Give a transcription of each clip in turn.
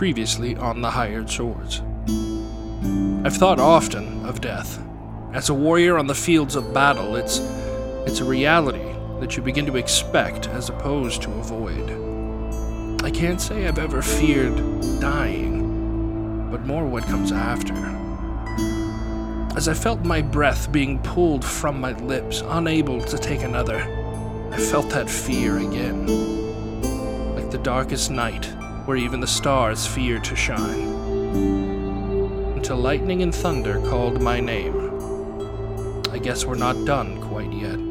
previously on the Hired Swords. I've thought often of death. As a warrior on the fields of battle, it's it's a reality that you begin to expect as opposed to avoid. I can't say I've ever feared dying, but more what comes after. As I felt my breath being pulled from my lips, unable to take another, I felt that fear again. Like the darkest night, where even the stars fear to shine. Until lightning and thunder called my name. I guess we're not done quite yet.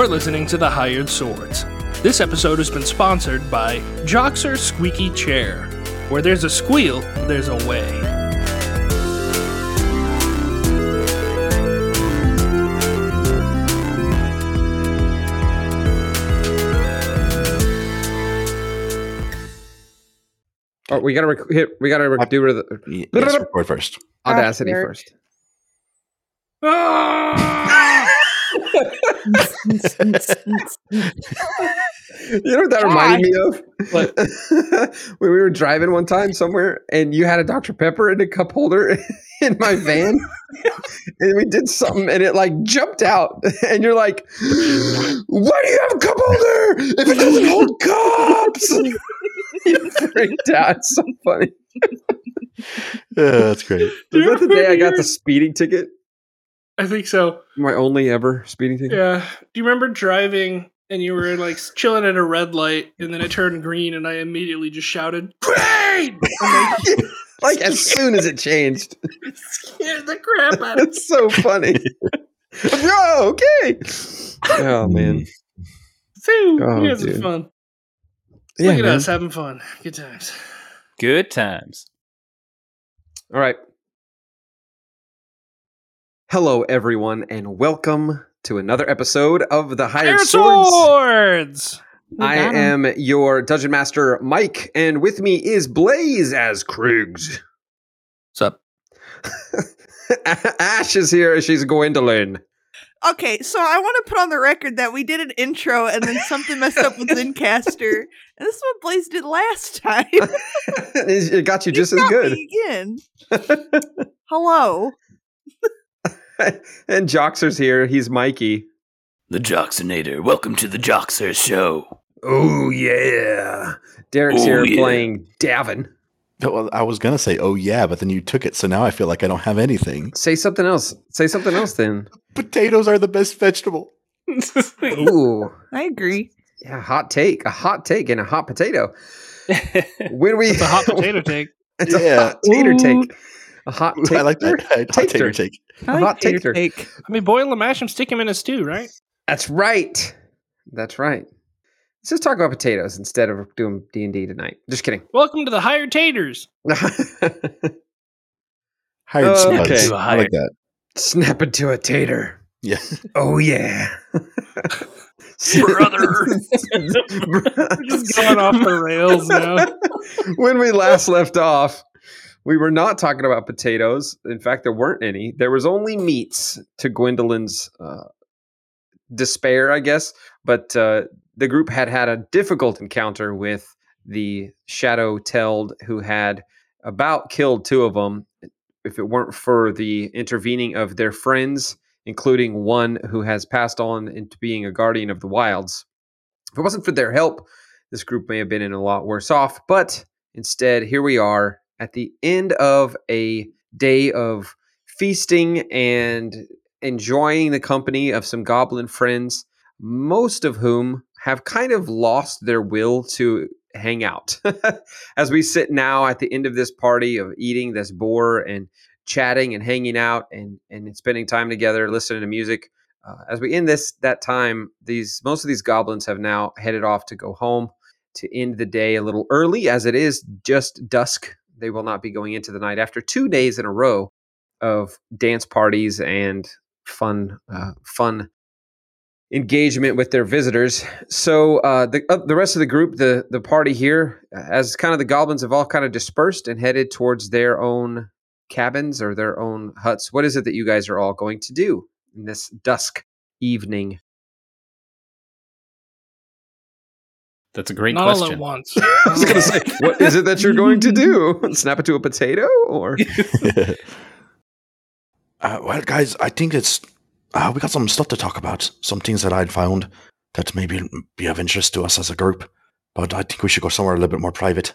You're listening to The Hired Swords. This episode has been sponsored by Joxer Squeaky Chair. Where there's a squeal, there's a way. Oh, we gotta rec- hit. We gotta rec- do rid the Yes, record first. audacity Awkward. first. Ah! You know what that reminded me of? What? when we were driving one time somewhere, and you had a Dr Pepper in a cup holder in my van, and we did something, and it like jumped out, and you're like, "Why do you have a cup holder if it doesn't hold cups?" you freaked out. It's so funny. Yeah, that's great. Was that the day I got the speeding ticket? I think so. My only ever speeding ticket. Yeah. Do you remember driving and you were like chilling at a red light and then it turned green and I immediately just shouted, Green! And like as soon as it changed. they scared the crap out of me. It's so funny. Bro, okay. Oh man. Phew, Oh, you guys are fun. Yeah, Look at man. us having fun. Good times. Good times. All right. Hello, everyone, and welcome to another episode of the Hired Swords. Swords! I am your dungeon master, Mike, and with me is Blaze as Kriegs. What's up? Ash is here. She's Gwendolyn. Okay, so I want to put on the record that we did an intro and then something messed up with Zencastr. And this is what Blaze did last time. it got you just He as got good. me again. Hello. and Joxer's here. He's Mikey. The Joxinator. Welcome to the Joxer Show. Oh yeah. Derek's Oh, here yeah. playing Davin. Oh, well, I was gonna say, oh yeah, but then you took it, so now I feel like I don't have anything. Say something else. Say something else then. Potatoes are the best vegetable. Ooh. I agree. Yeah, hot take. A hot take and a hot potato. When we It's a hot potato take. it's a Yeah. hot tater Ooh. take. A hot Ooh. I like that. Hot Tater. tater take. I A like hot tater tater. take. I mean, boil them, mash them, stick them in a stew, right? That's right. That's right. Let's just talk about potatoes instead of doing D and D tonight. Just kidding. Welcome to the Hired Taters. Hired spuds. okay. I like that. Snap into a tater. Yeah. Oh yeah. Brother. Just going off the rails now. when we last left off, we were not talking about potatoes. In fact, there weren't any. There was only meats to Gwendolyn's uh, despair, I guess. But uh, the group had had a difficult encounter with the Shadow Teld, who had about killed two of them. If it weren't for the intervening of their friends, including one who has passed on into being a guardian of the wilds. If it wasn't for their help, this group may have been in a lot worse off. But instead, here we are at the end of a day of feasting and enjoying the company of some goblin friends, most of whom have kind of lost their will to hang out. As we sit now at the end of this party of eating this boar and chatting and hanging out and, and spending time together, listening to music. Uh, as we end this that time, these most of these goblins have now headed off to go home to end the day a little early, as it is just dusk. They will not be going into the night after two days in a row of dance parties and fun, uh, fun engagement with their visitors. So uh, the uh, the rest of the group, the the party here, as kind of the goblins have all kind of dispersed and headed towards their own cabins or their own huts. What is it that you guys are all going to do in this dusk evening? That's a great Not all question. at once. I was going to say, what is it that you're going to do? Snap it to a potato, or uh, well, guys, I think it's uh, we got some stuff to talk about. Some things that I'd found that maybe be of interest to us as a group. But I think we should go somewhere a little bit more private.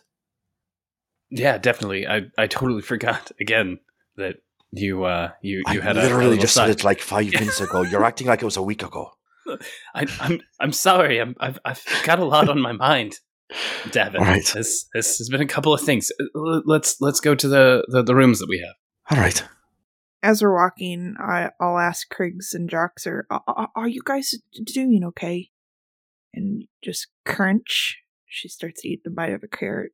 Yeah, definitely. I, I totally forgot again that you uh you you I had a- a literally just side- said it like five minutes ago. You're acting like it was a week ago. I, I'm I'm sorry. I'm I've, I've got a lot on my mind, Davin. All right. This this has been a couple of things. Uh, Let's let's go to the, the, the rooms that we have. All right. As we're walking, I, I'll ask Kriggs and Joxer, "A- a- "Are you guys doing okay?" And just crunch. She starts eating a bite of a carrot.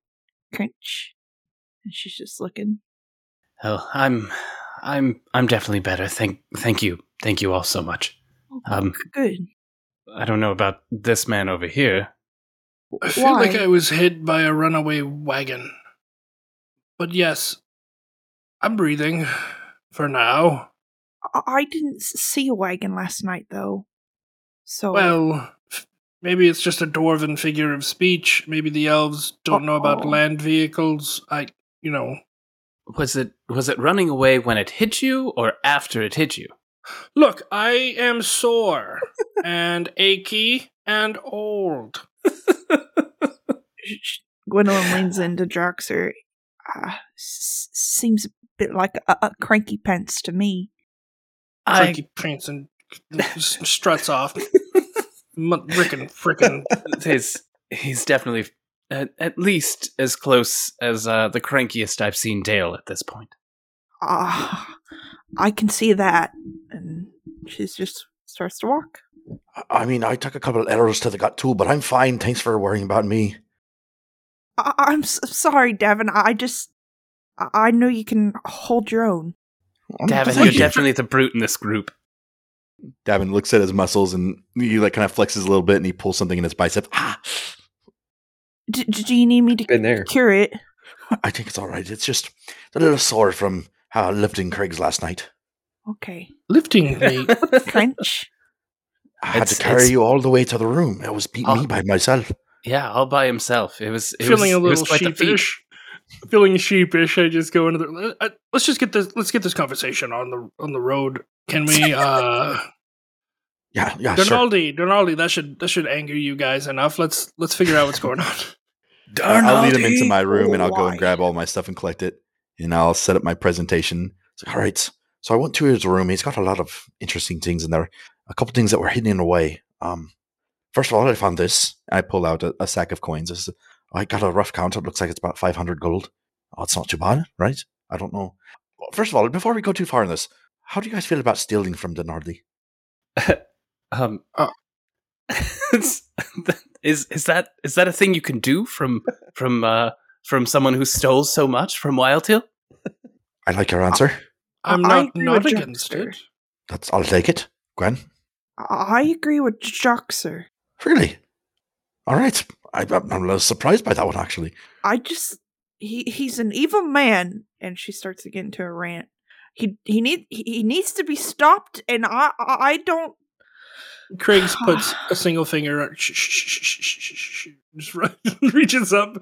Crunch, and she's just looking. Oh, I'm I'm I'm definitely better. Thank thank you. Thank you all so much. Um, Good. I don't know about this man over here. I feel like I was hit by a runaway wagon. But yes, I'm breathing for now. I, I didn't see a wagon last night, though. So Well, f- maybe it's just a dwarven figure of speech. Maybe the elves don't know about land vehicles. I, you know. Was it was it running away when it hit you or after it hit you? Look, I am sore and achy and old. sh- sh- Gwendolyn leans into Joxer. Uh, s- seems a bit like a, a cranky pants to me. I Frankie Prince and struts off. M- Frickin' frickin' he's he's definitely at, at least as close as uh, the crankiest I've seen Dale at this point. Ah, I can see that. And she's just starts to walk. I mean, I took a couple of arrows to the gut too, but I'm fine. Thanks for worrying about me. I- I'm s- sorry, Devin. I just. I I know you can hold your own. I'm Davin, just you're definitely the brute in this group. Davin looks at his muscles and he like kind of flexes a little bit and he pulls something in his bicep. Ah, D- d- do you need me to been there? cure it? I think it's all right. It's just a little sore from how I lived in Craig's last night. Okay. lifting me. Crunch. I had It's- to carry it's- you all the way to the room. It was beating Oh. me by myself. Yeah, all by himself. It was it feeling was, a it was little quite the feat. sheepish. Feeling sheepish, I just go into the. Uh, let's just get this. Let's get this conversation on the on the road. Can we? uh Yeah, yeah, sure. Donaldi, Donaldi, that should that should anger you guys enough. Let's let's figure out what's going on. I- I'll lead him into my room and I'll go and grab all my stuff and collect it. And I'll set up my presentation. It's like, all right. So I went to his room. He's got a lot of interesting things in there. A couple things that were hidden away. Um, first of all, I found this. I pull out a, a sack of coins. I got a rough count. It looks like it's about 500 gold. Oh, it's not too bad, right? I don't know. First of all, before we go too far in this, how do you guys feel about stealing from Denardi? Um, Oh. is is that is that a thing you can do from from uh, from someone who stole so much from Wildtail? I like your answer. I'm not not against it. That's I'll take it. Gwen? I agree with Joxer. Really? All right. I, I'm I'm a little surprised by that one, actually. I just he he's an evil man, and she starts to get into a rant. He he need he he needs to be stopped, and I I I don't. Craigs puts a single finger. out, Shh, shh, shh, shh, shh, shh, shh, shh, Just reaches up.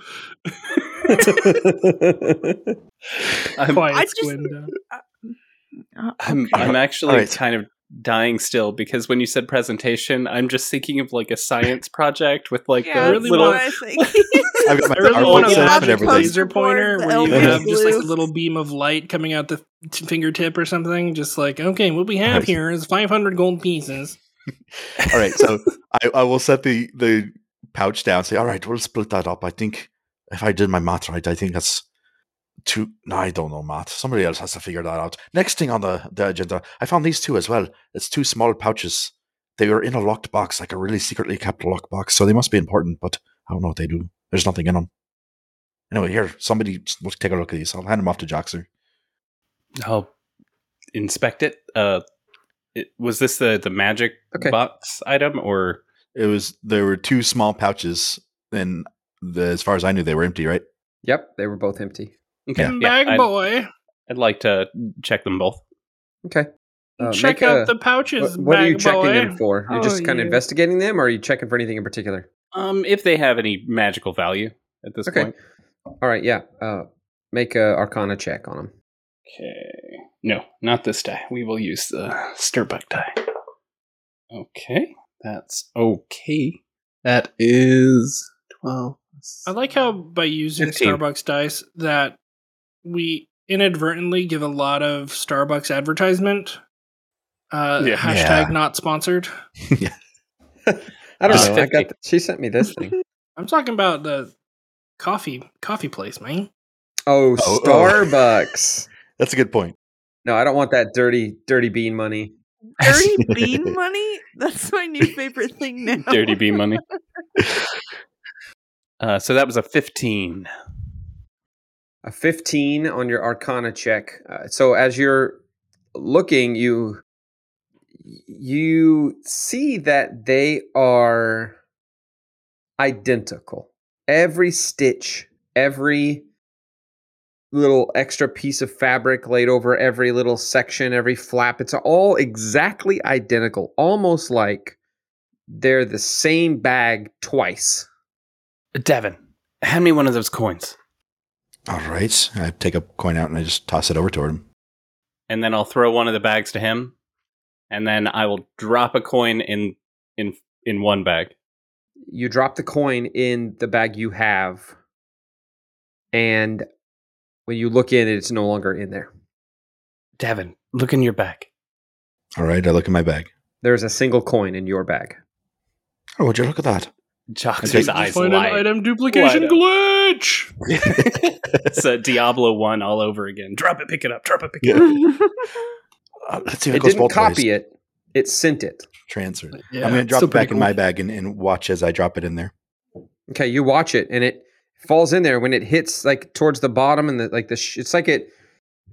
I'm Quiets I just- Uh, I'm, okay. I'm actually Alright. kind of dying still because when you said presentation, I'm just thinking of like a science project with like yeah, the really little. I, I've got my I really want to have a laser pointer where you elf have just like a little beam of light coming out the t- fingertip or something. Just like, okay, what we have here is 500 gold pieces. All right, so I, I will set the the pouch down. Say, all right, we'll split that up. I think if I did my math right, I think that's two. No, I don't know math. Somebody else has to figure that out. Next thing on the the agenda, I found these two as well. It's two small pouches. They were in a locked box, like a really secretly kept locked box. So they must be important, but I don't know what they do. There's nothing in them. Anyway, here, somebody just look- take a look at these. I'll hand them off to Joxer. I'll inspect it. Uh, it, was this the the magic Okay. box item or? It was there were two small pouches, and the, as far as I knew, they were empty. Right? Yep, they were both empty. Okay, Yeah. Bag I'd, boy. I'd like to check them both. Okay. Uh, Check out a- the pouches. What, what are bag you checking boy. them for? You're Oh, just kind of investigating them, or are you checking for anything in particular? Um, if they have any magical value at this Okay. point. All right, yeah. Uh, make a Arcana check on them. Okay. No, not this die. We will use the Starbuck die. Okay. That's okay. That is 12. I like how by using 15. Starbucks dice that we inadvertently give a lot of Starbucks advertisement. Uh, Yeah. hashtag Yeah. not sponsored. yeah. I don't Uh, know. I got the, she sent me this thing. I'm talking about the coffee coffee place, man. Oh, Oh, oh. Starbucks. That's a good point. No, I don't want that dirty, dirty bean money. Dirty bean money? That's my new favorite thing now. Dirty bean money. Uh, so that was a 15. A 15 on your Arcana check. Uh, so as you're looking, you you see that they are identical. Every stitch, every little extra piece of fabric laid over every little section, every flap, it's all exactly identical, almost like they're the same bag twice. Devin, hand me one of those coins. All right. I take a coin out and I just toss it over toward him. And then I'll throw one of the bags to him. And then I will drop a coin in in in one bag. you drop the coin in the bag you have and when you look in it's no longer in there Devin, look in your bag. All right. I look in my bag. there's a single coin in your bag Oh, would you look at that? Joxer's Okay. eyes Find an item duplication Wide glitch. it's a Diablo 1 all over again. Drop it, pick it up, drop it, pick it Yeah. up. Uh, let's see if it, it didn't copy ways. it it sent it Transfer. Yeah, I'm going to drop it back pretty in my bag and, and watch as I drop it in there. okay you watch it and it falls in there when it hits like towards the bottom and the like the sh- it's like it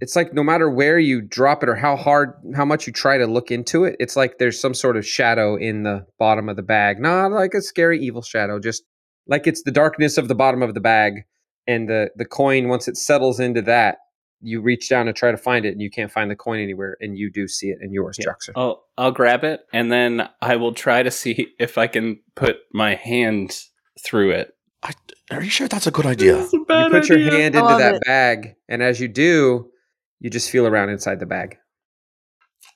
it's like no matter where you drop it or how hard how much you try to look into it it's like there's some sort of shadow in the bottom of the bag not like a scary evil shadow just like it's the darkness of the bottom of the bag and the the coin once it settles into that you reach down to try to find it and you can't find the coin anywhere and you do see it in yours Yeah. Jackson. I'll, I'll grab it and then I will try to see if I can put my hand through it. I, are you sure that's a good idea? A you bad put your hand into that it. bag and as you do you just feel around inside the bag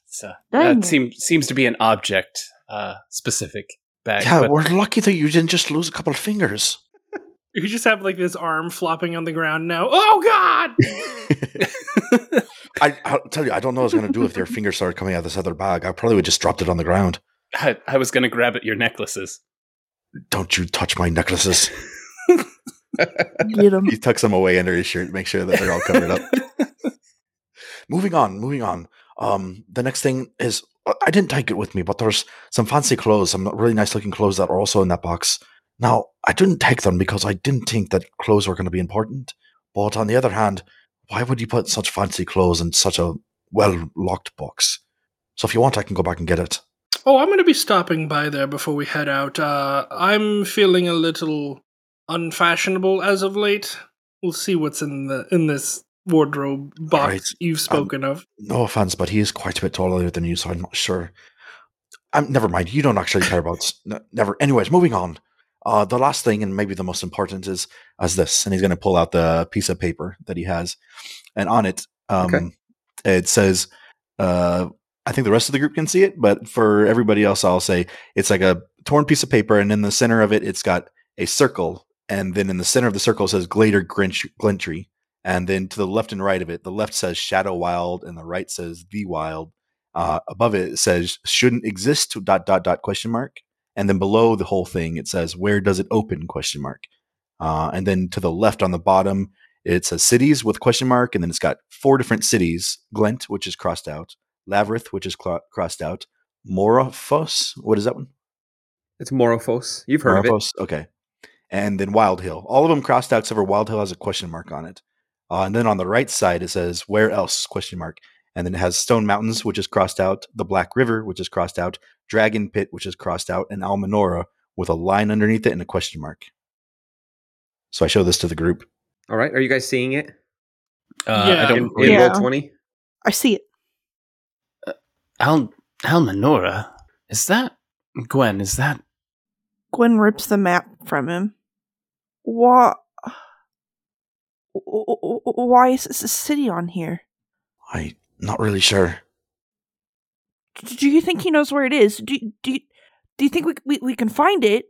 So Dang that it. seems seems to be an object uh, specific bag. Yeah, but- we're lucky that you didn't just lose a couple of fingers. You just have like this arm flopping on the ground now. Oh God! I, I'll tell you, I don't know what I was going to do if your fingers started coming out of this other bag. I probably would just dropped it on the ground. I, I was going to grab at your necklaces. Don't you touch my necklaces. Get 'em. He tucks them away under his shirt make sure that they're all covered up. Moving on, moving on. Um, the next thing is uh, I didn't take it with me, but there's some fancy clothes, some really nice looking clothes that are also in that box. Now, I didn't take them because I didn't think that clothes were going to be important. But on the other hand, why would you put such fancy clothes in such a well locked box? So if you want, I can go back and get it. Oh, I'm going to be stopping by there before we head out. Uh, I'm feeling a little unfashionable as of late. We'll see what's in the in this wardrobe box Right. you've spoken of. No offense, but he is quite a bit taller than you, so I'm not sure. Um, never mind. You don't actually care about. n- never. Anyways, moving on. Uh, the last thing, and maybe the most important, is as this, and he's going to pull out the piece of paper that he has, and on it, um, Okay. it says, uh, I think the rest of the group can see it, but for everybody else, I'll say it's like a torn piece of paper, and in the center of it, it's got a circle, and then in the center of the circle says Glader Grinch Glintry, and then to the left and right of it, the left says Shadow Wild, and the right says The Wild. Uh, above it, it says shouldn't exist dot dot dot question mark, and then below the whole thing, it says where does it open question mark, uh, and then to the left on the bottom, it says cities with question mark, and then it's got four different cities: Glent, which is crossed out, Lavrith, which is cl- crossed out, Morafos. What is that one? it's Morophos you've heard of it. Okay. and then Wild Hill. All of them crossed out except for Wild Hill has a question mark on it. Uh, and then on the right side it says where else question mark, and then it has Stone Mountains, which is crossed out, the Black River, which is crossed out, Dragon Pit, which is crossed out, and Almanora with a line underneath it and a question mark. So I show this to the group. All right, are you guys seeing it Uh, Yeah. I don't. in, in Yeah. roll twenty? I see it. Al Almanora? Is that Gwen? Is that Gwen rips the map from him. What? Why is this a city on here? I not really sure. Do you think he knows where it is? Do you, do you, do you think we, we we can find it?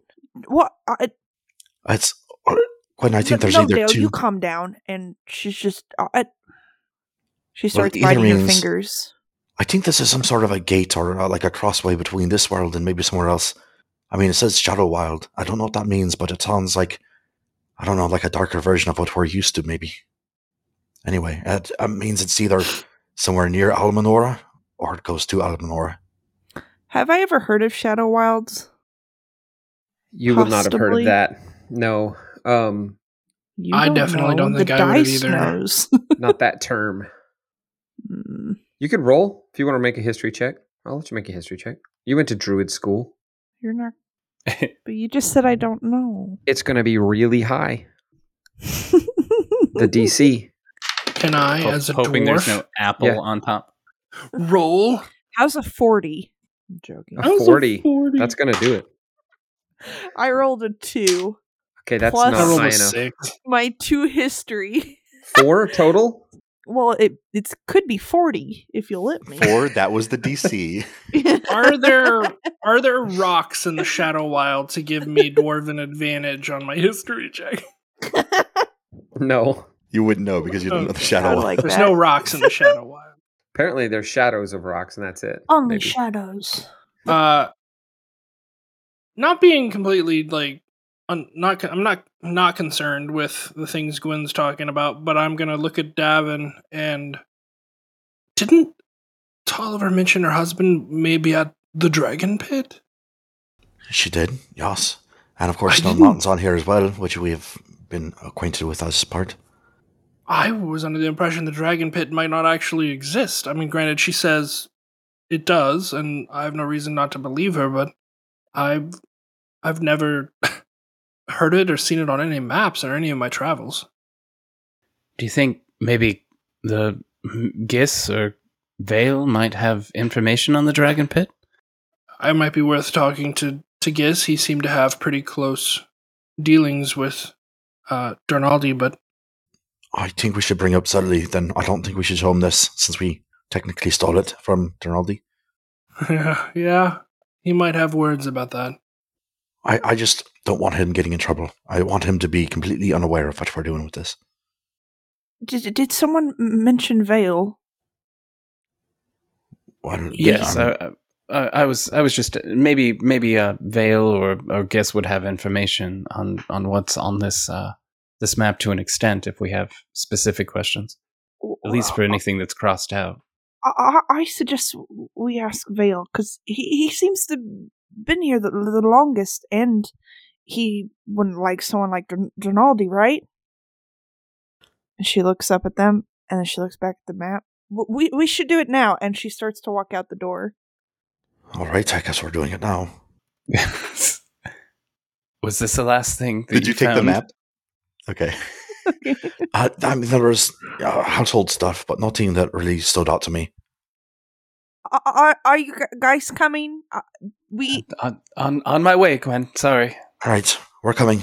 What? I, It's uh, Gwen. I think no, there's no, either Dale, two. you calm down. And she's just. Uh, I- she starts either biting her fingers. I think this is some sort of a gate or uh, like a crossway between this world and maybe somewhere else. I mean, it says Shadow Wild. I don't know what that means, but it sounds like I don't know, like a darker version of what we're used to, maybe. Anyway, it, it means it's either somewhere near Almanora or it goes to Almanora. Have I ever heard of Shadow Wilds? You would not have heard of that. No, um, I definitely know. don't think the I would have either. knows. not that term. Hmm. You could roll if you want to make a history check. I'll let you make a history check. You went to Druid school. You're not. But you just said I don't know. It's going to be really high. The DC. Can I, Ho- as a hoping dwarf, there's no apple Yeah. on top. roll? How's a forty? I'm joking. A How's 40. 40? That's going to do it. I rolled a two. Okay, that's Plus- I not rolled high a enough. six. My two history. Four total. Well, it it could be forty if you let me. Four, that was the DC. Are there are there rocks in the Shadow Wild to give me dwarven advantage on my history check? No. You wouldn't know because you don't know the Shadow I Wild. like There's that. no rocks in the Shadow Wild. Apparently, there's shadows of rocks, and that's it. Only maybe. shadows. Uh, not being completely like, un- not con- I'm not not concerned with the things Gwen's talking about, but I'm gonna look at Davin and didn't Tolliver mention her husband maybe at the Dragon Pit? She did, yes. And of course, I Stone Mountain's on here as well, which we have been acquainted with as part. I was under the impression the Dragon Pit might not actually exist. I mean, granted, she says it does, and I have no reason not to believe her, but I've I've never heard it or seen it on any maps or any of my travels. Do you think maybe the Gis or Vale might have information on the Dragon Pit? I might be worth talking to to Giz. He seemed to have pretty close dealings with uh, Dornaldi, but I think we should bring up Suddenly, then I don't think we should show him this since we technically stole it from Donaldi. yeah, yeah, he might have words about that. I, I just don't want him getting in trouble. I want him to be completely unaware of what we're doing with this. Did did someone mention Vale? Well, Yes, I, I, I was. I was just maybe maybe uh, Vale or or Gis would have information on on what's on this uh, this map to an extent if we have specific questions, at least for anything that's crossed out. I, I, I suggest we ask Vale because he, he seems to been here the, the longest, and he wouldn't like someone like Dr- right? And she looks up at them, and then she looks back at the map. We we should do it now, and she starts to walk out the door. all right, I guess we're doing it now. was this the last thing? that Did you take the map? Okay. uh, I mean, there was uh, household stuff, but nothing that really stood out to me. Are, are, are you guys coming? Uh, we On, on on my way, Gwen. Sorry. All right, we're coming.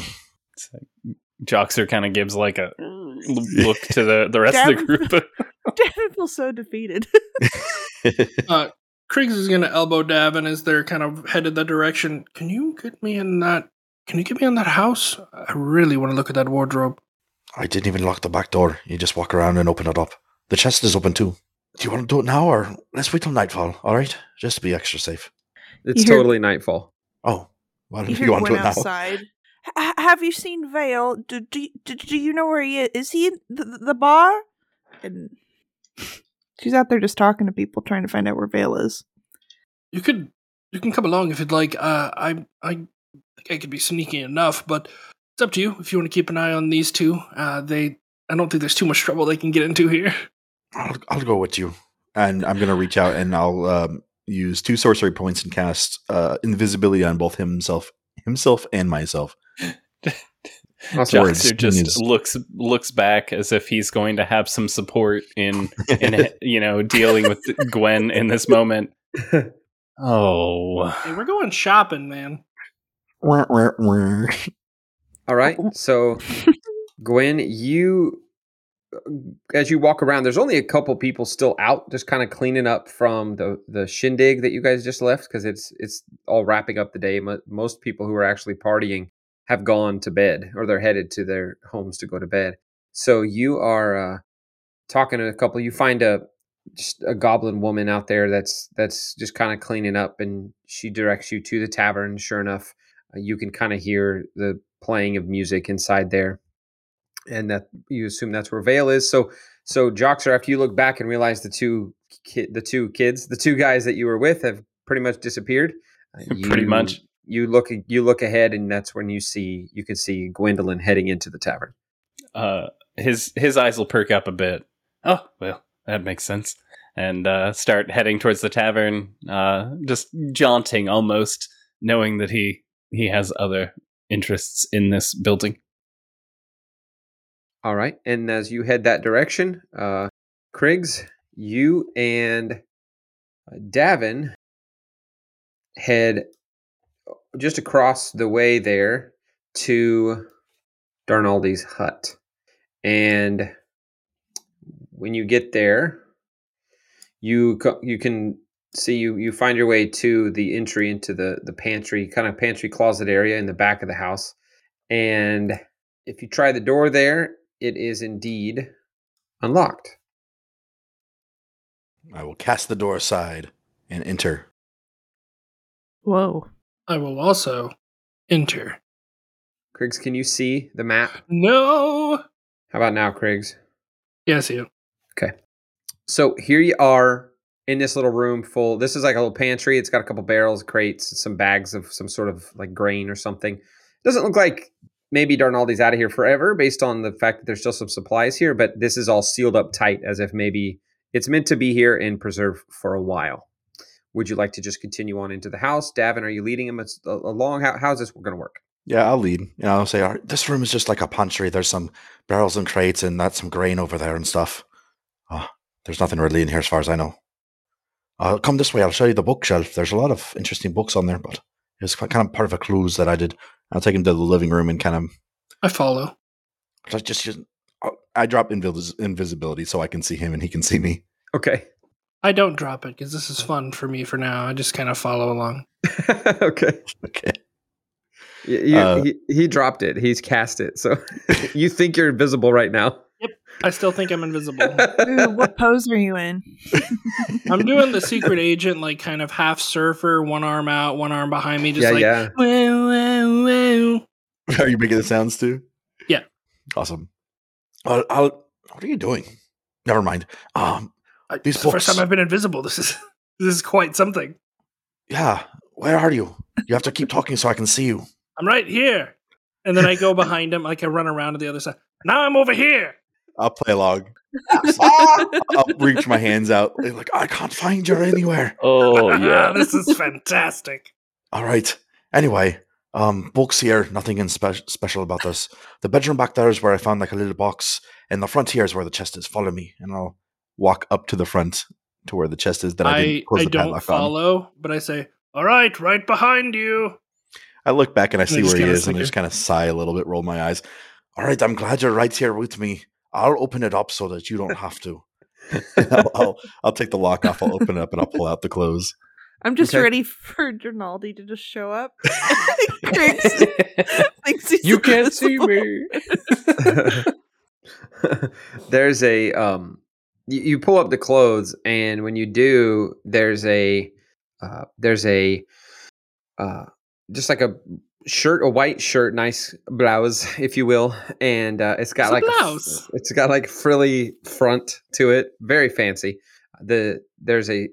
Joxer kind of gives like a look to the, the rest of the Damn. group. Devin feels so defeated. Uh, Kriegs is gonna elbow Davin as they're kind of headed that direction. Can you get me in that? Can you get me in that house? I really want to look at that wardrobe. I didn't even lock the back door. You just walk around and open it up. The chest is open too. Do you want to do it now, or let's wait till nightfall? All right, just to be extra safe. It's hear- totally nightfall. Oh, well, You if hear you want to Gwen do it now. outside. H- have you seen Vale? Do, do, do, do you know where he is? Is he in the, the bar? And she's out there just talking to people, trying to find out where Vale is. You could you can come along if you'd like. Uh, I I think I could be sneaky enough, but It's up to you if you want to keep an eye on these two. Uh, they, I don't think there's too much trouble they can get into here. I'll, I'll go with you. And I'm going to reach out and I'll um, use two sorcery points and cast uh, invisibility on both himself, himself and myself. Awesome. Joxer just is- looks looks back as if he's going to have some support in in you know dealing with Gwen in this moment. Oh, Hey, we're going shopping, man. Wah, wah, wah. All right. So, Gwen, you, as you walk around, there's only a couple people still out, just kind of cleaning up from the the shindig that you guys just left because it's it's all wrapping up the day. Most people who are actually partying have gone to bed or they're headed to their homes to go to bed. So you are uh, talking to a couple. You find a just a goblin woman out there that's that's just kind of cleaning up, and she directs you to the tavern. Sure enough, uh, you can kind of hear the playing of music inside there, and that you assume that's where Vale is. So, so Joxer, after you look back and realize the two ki- the two kids, the two guys that you were with, have pretty much disappeared. uh, Pretty much. You look you look ahead, and that's when you see you can see Gwendolyn heading into the tavern. uh, his his eyes will perk up a bit. Oh well, that makes sense. And uh, start heading towards the tavern, uh, just jaunting almost, knowing that he he has other interests in this building. All right. And as you head that direction, uh, Kriggs, you and uh, Davin head just across the way there to Darnaldi's hut. And when you get there, you you can see you you find your way to the entry into the the pantry kind of pantry closet area in the back of the house. And if you try the door there, it is indeed unlocked. I will cast the door aside and enter. Whoa. I will also enter. Kriggs, can you see the map? No. How about now, Kriggs? Yeah, I see it. Okay. So here you are in this little room full. This is like a little pantry. It's got a couple barrels, crates, some bags of some sort of like grain or something. Doesn't look like maybe Darnaldi's out of here forever based on the fact that there's still some supplies here, but this is all sealed up tight as if maybe it's meant to be here and preserved for a while. Would you like to just continue on into the house? Davin, are you leading him along? How, how's this going to work? Yeah, I'll lead. You know, I'll say, "All right, this room is just like a pantry. There's some barrels and crates and that's some grain over there and stuff. Oh, there's nothing really in here as far as I know. Uh, come this way. I'll show you the bookshelf. There's a lot of interesting books on there, but it's kind of part of a clues that I did. I'll take him to the living room and kind of I follow. just, just, just I drop invis- invisibility so I can see him and he can see me. Okay. I don't drop it because this is fun for me for now. I just kind of follow along. okay. Okay. Y- you- Uh, he, he dropped it. He's cast it. So you think you're invisible right now. I still think I'm invisible. Ooh, what pose are you in? I'm doing the secret agent, like kind of half surfer, one arm out, one arm behind me, just yeah, like yeah. Are you making the sounds too? Yeah. Awesome. I'll, I'll, what are you doing? Never mind. Um, I- These it's the first time I've been invisible. This is this is quite something. yeah. Where are you? You have to keep talking so I can see you. I'm right here, and then I go behind him, like I run around to the other side. Now I'm over here. I'll play along. I'll reach my hands out. They're like, I can't find you anywhere. Oh yeah, this is fantastic. All right. Anyway, um, books here, nothing in spe- special about this. The bedroom back there is where I found like a little box, and the front here is where the chest is. Follow me, and I'll walk up to the front to where the chest is that I, I didn't close I the don't padlock on. follow, but I say, "All right, right behind you." I look back and I see just where he is, and I just kind of sigh a little bit, roll my eyes. All right, I'm glad you're right here with me. I'll open it up so that you don't have to. I'll, I'll, I'll take the lock off. I'll open it up and I'll pull out the clothes. I'm just Okay. ready for Grinaldi to just show up. Craigs thinks you can't see me. there's a um you, you pull up the clothes and when you do there's a uh there's a uh just like a shirt a white shirt nice blouse if you will and uh it's got It's a like a blouse. it's got like frilly front to it very fancy. The there's a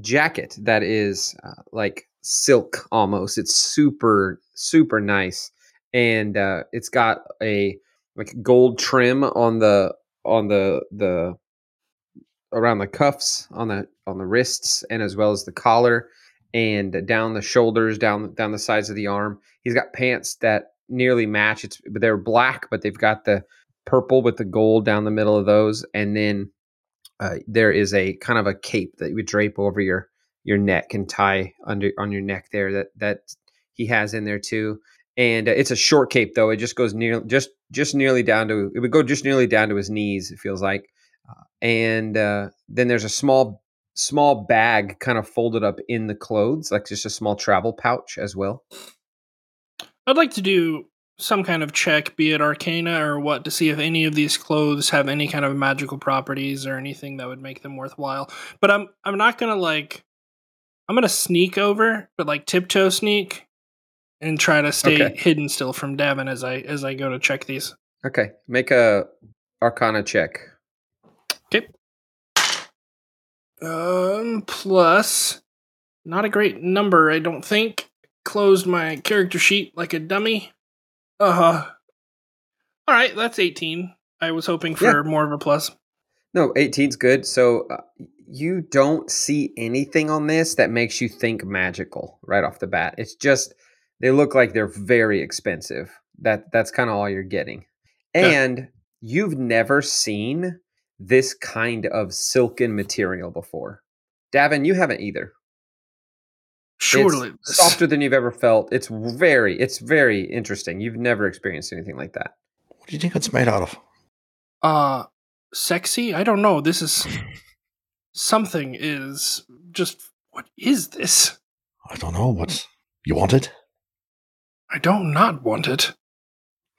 jacket that is uh, like silk almost. It's super super nice and uh, it's got a like gold trim on the on the the around the cuffs on the on the wrists and as well as the collar and down the shoulders down down the sides of the arm. He's got pants that nearly match. It's they're black but they've got the purple with the gold down the middle of those. And then uh, there is a kind of a cape that you would drape over your your neck and tie under on your neck there that that he has in there too. And uh, it's a short cape though. It just goes near just just nearly down to it would go just nearly down to his knees it feels like. Uh, and uh, then there's a small small bag kind of folded up in the clothes like just a small travel pouch as well I'd like to do some kind of check, be it arcana or what, to see if any of these clothes have any kind of magical properties or anything that would make them worthwhile. But I'm I'm not gonna like I'm gonna sneak over, but like tiptoe sneak and try to stay Okay. hidden still from Davin as I as I go to check these. okay make a arcana check Um plus not a great number, I don't think. Closed my character sheet like a dummy. Uh huh. Alright, that's eighteen. I was hoping for Yeah. more of a plus. No, 18's good. So uh, you don't see anything on this that makes you think magical right off the bat. It's just they look like they're very expensive. That that's kind of all you're getting. Yeah. And you've never seen this kind of silken material before. Davin, you haven't either. Surely it's softer than you've ever felt. It's very it's very interesting. You've never experienced anything like that. What do you think it's made out of? uh sexy i don't know this is something is just what is this I don't know. What you want it? i don't not want it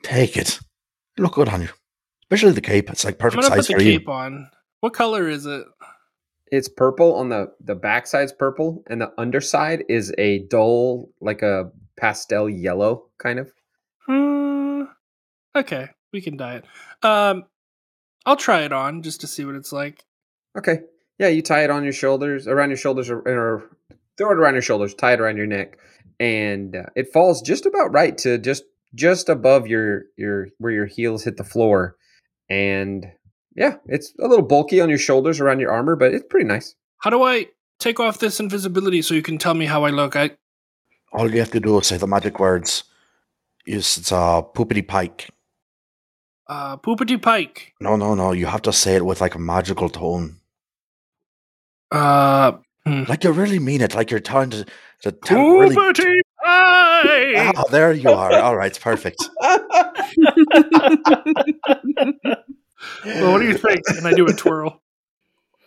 Take it. Look good on you, especially the cape. It's like perfect gonna put size the for you. cape on what color is it It's purple on the the backside's purple, and the underside is a dull, like a pastel yellow kind of. Hmm. okay we can dye it um i'll try it on just to see what it's like Okay, yeah, you tie it on your shoulders, around your shoulders, or, or throw it around your shoulders, tie it around your neck, and uh, it falls just about right to just just above your your where your heels hit the floor, and yeah, it's a little bulky on your shoulders around your armor, but it's pretty nice. how do i take off this invisibility so you can tell me how i look i All you have to do is say the magic words. Yes, it's a poopity pike. uh poopity pike No, no, no. You have to say it with like a magical tone, uh like you really mean it. Like you're trying to to tell really. poopity pike Ah, there you are. All right, it's perfect. well what do you think and i do a twirl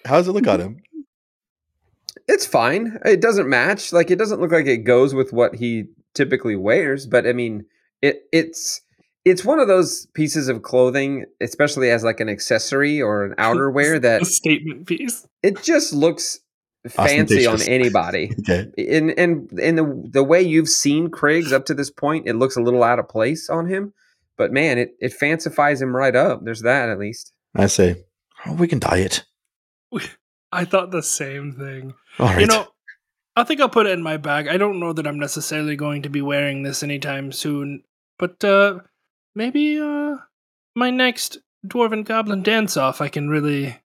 How's it look on him? it's fine. It doesn't match. Like it doesn't look like it goes with what he typically wears, but I mean, it it's it's one of those pieces of clothing, especially as like an accessory or an outerwear that a statement piece it just looks fancy on anybody. Okay. In and in the the way you've seen Kriggs up to this point, it looks a little out of place on him. But man, it it fancifies him right up. There's that at least. I say, oh, we can dye it. I thought the same thing. All right. You know, I think I'll put it in my bag. I don't know that I'm necessarily going to be wearing this anytime soon, but uh maybe uh my next dwarven goblin dance off I can really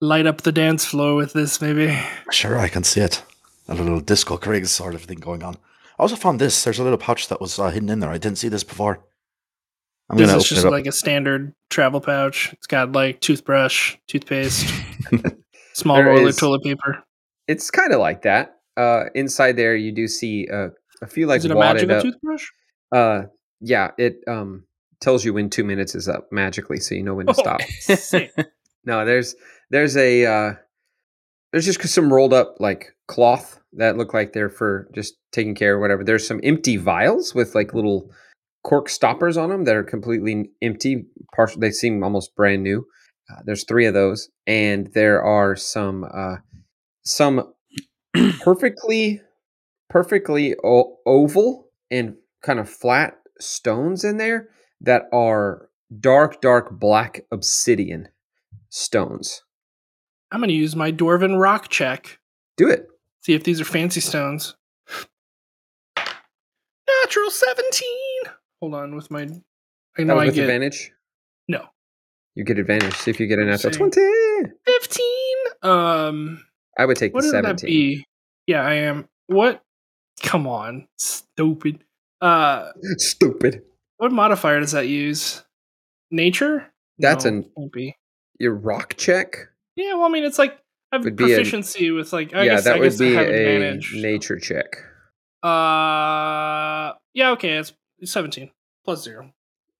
light up the dance floor with this maybe. Sure, I can see it. A little disco Kriegs sort of thing going on. I also found this. There's a little pouch that was uh, hidden in there. I didn't see this before. I'm This is just like a standard travel pouch. It's got like toothbrush, toothpaste, small There roll of toilet paper. It's kind of like that. Uh, inside there, you do see uh, a few like is it a magical up. toothbrush? Uh, yeah, it um tells you when two minutes is up magically, so you know when to stop. No, there's there's a uh, there's just some rolled up like cloth that look like they're for just taking care of whatever. There's some empty vials with like little cork stoppers on them that are completely empty. Partial, they seem almost brand new. Uh, there's three of those, and there are some uh, some perfectly perfectly o- oval and kind of flat stones in there that are dark dark black obsidian stones I'm going to use my dwarven rock check. do it See if these are fancy stones. Natural 17. Hold on, with my. I know I get advantage. no You get advantage. See if you get a natural See. twenty. fifteen. Um, I would take what the seventeen. be? Yeah, I am. What? Come on, stupid. Uh, Stupid. what modifier does that use? Nature. That's no, an- won't be. Your rock check. Yeah, well, I mean, it's like I have Would be a- proficiency with like. I yeah, guess, that I would guess be a advantage. nature check. Uh, yeah, okay, it's seventeen plus zero.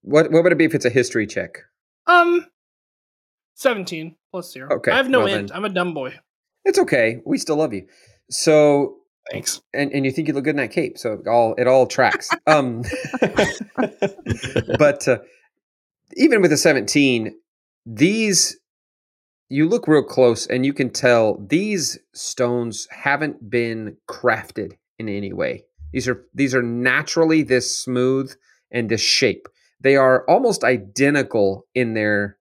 What what would it be if it's a history check? Um, seventeen plus zero. Okay, I have no well int. then- I'm a dumb boy. It's okay. We still love you. So Thanks. and, and you think you look good in that cape, so it all it all tracks. um, but uh, even with a seventeen, these you look real close and you can tell these stones haven't been crafted in any way. These are these are naturally this smooth and this shape. They are almost identical in their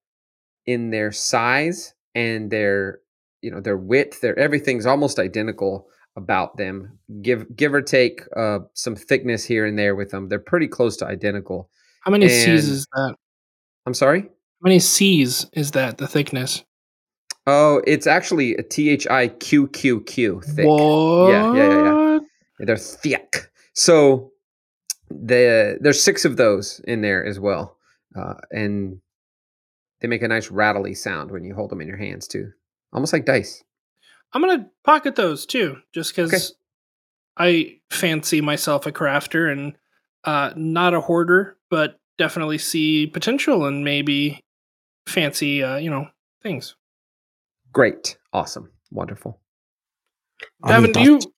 in their size and their you know their width. Their everything's almost identical about them. Give give or take uh, some thickness here and there with them. They're pretty close to identical. How many C's is that? I'm sorry. How many C's is that? The thickness. Oh, it's actually a T H I Q Q Q thick. What? Yeah, yeah, yeah, yeah. They're thick. So the there's six of those in there as well, uh, and they make a nice rattly sound when you hold them in your hands too, almost like dice. I'm gonna pocket those too, just because Okay. I fancy myself a crafter and uh, not a hoarder, but definitely see potential and maybe fancy, uh, you know, things. Great, awesome, wonderful. I mean, do you that's-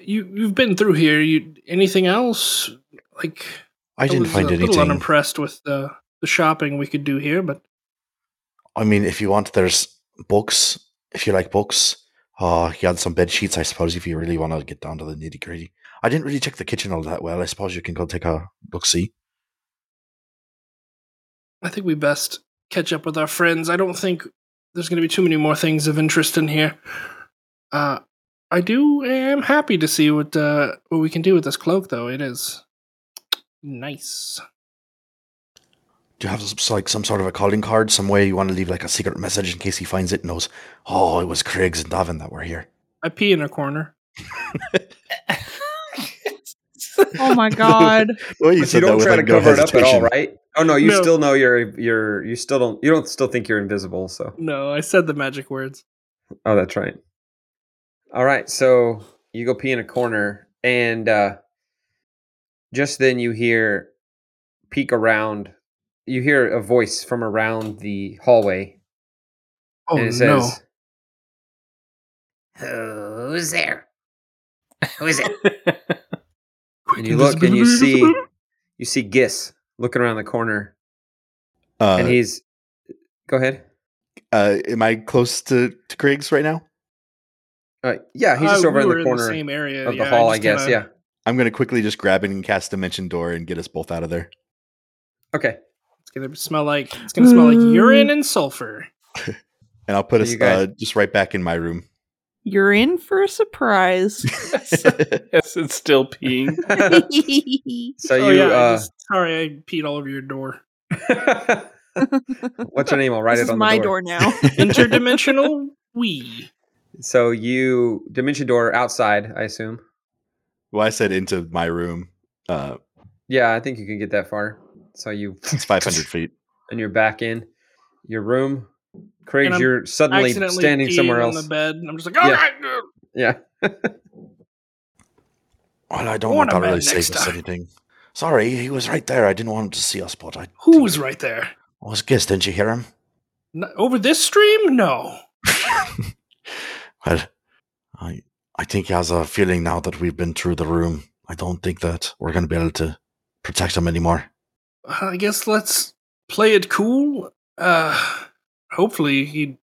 you you've been through here? You anything else? Like I didn't was find a little unimpressed with the the shopping we could do here, but I mean, if you want, there's books. If you like books, uh, you had some bed sheets, I suppose, if you really want to get down to the nitty gritty. I didn't really check the kitchen all that well. I suppose you can go take a look see. I think we best catch up with our friends. I don't think there's going to be too many more things of interest in here. Uh, I do am happy to see what uh, what we can do with this cloak, though. It is nice. Do you have some, like some sort of a calling card, some way you want to leave like a secret message in case he finds it and knows, oh, it was Craigs and Davin that were here. I pee in a corner. Oh my god. Well, But you don't try to like, no cover it up at all, right? Oh no, you No. still know you're you're you still don't you don't still think you're invisible. So No, I said the magic words. oh, that's right. All right, so you go pee in a corner, and uh, just then you hear peek around. You hear a voice from around the hallway, Oh and it no! says, "Who's there? Who is it?" Quick and you look and you see you see Gis looking around the corner, Uh, and he's. Go ahead. uh, am I close to, to Craigs right now? Uh, yeah, he's Uh, just over we in the corner same area of the yeah, hall, I just guess. kinda- Yeah. I'm going to quickly just grab it and cast Dimension Door and get us both out of there. Okay. It's gonna smell like it's gonna smell like urine and sulfur. And I'll put us uh, just right back in my room. You're in for a surprise. yes, it's still peeing. So oh you. yeah, I uh, just, sorry, I peed all over your door. What's your name? I'll write this it is on my the door now. Interdimensional we. So you dimension door outside, I assume. well, I said into my room. Uh, Yeah, I think you can get that far. So you it's 500 feet. and you're back in your room. Craig, you're suddenly standing peeing somewhere on else. the bed. and I'm just like, Yeah. all right, good." Yeah. Well, I don't want know if him, that really man, saves next us anything. Sorry, he was right there. I didn't want him to see us, but I. Who was right there? I was guess, didn't you hear him? N- over this stream? No. Well, I I think he has a feeling now that we've been through the room. I don't think that we're going to be able to protect him anymore. I guess let's play it cool. Uh, hopefully he.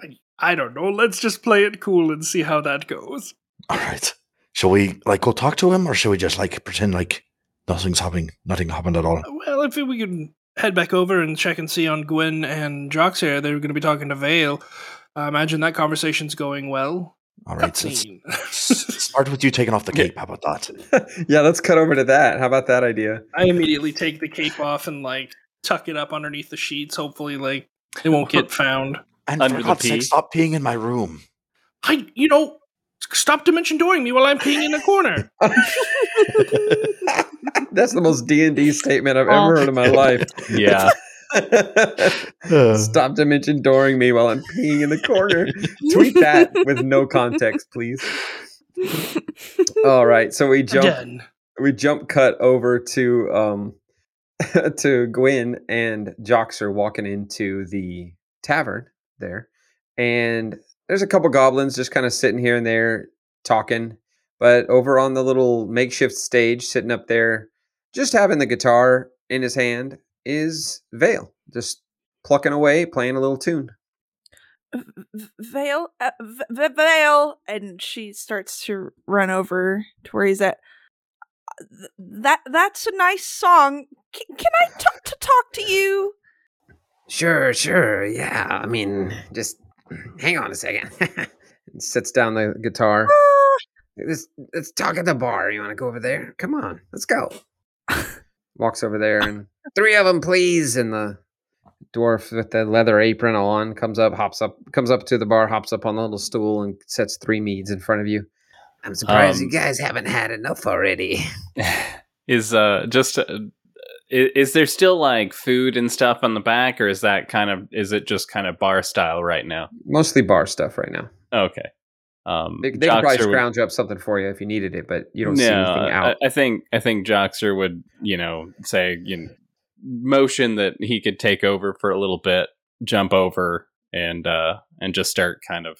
I, I don't know. Let's just play it cool and see how that goes. All right. Shall we like go talk to him, or shall we just like pretend like nothing's happening, nothing happened at all? Well, if we can head back over and check and see on Gwen and Jox here, they're going to be talking to Vale. I imagine that conversation's going well. All right, So let's start with you taking off the cape. How about that? yeah, let's cut over to that. How about that idea? I immediately take the cape off and like tuck it up underneath the sheets. Hopefully, like it won't get found. And Under for the God's sake, stop peeing in my room. I, you know, stop dimension dooring me while I'm peeing in the corner. That's the most D and D statement I've Oh. ever heard in my life. Yeah. Stop dimension dooring me while I'm peeing in the corner. Tweet that with no context, please. All right, so we jump Done. we jump cut over to um to Gwyn and Joxer walking into the tavern there. And there's a couple goblins just kind of sitting here and there talking. But over on the little makeshift stage sitting up there, just having the guitar in his hand is Vale. Just plucking away, playing a little tune. Vale, uh, v- Vale, and she starts to run over to where he's at. Uh, That that's a nice song. C- can I talk to talk to you? Sure, sure. Yeah. I mean, just hang on a second. Sits down the guitar. Ah, Let's, let's talk at the bar. You want to go over there? Come on, let's go. Walks over there and three of them, please. And the dwarf with the leather apron on comes up, hops up, comes up to the bar, hops up on the little stool, and sets three meads in front of you. I'm surprised you Um, guys haven't had enough already. is uh just uh, is, is there still like food and stuff on the back or is that kind of is it just kind of bar style right now Mostly bar stuff right now. okay um They, they could probably Joxer would- scrounge up something for you if you needed it, but you don't see anything out. I, I think I think Joxer would, you know, say you know, motion that he could take over for a little bit, jump over, and uh and just start kind of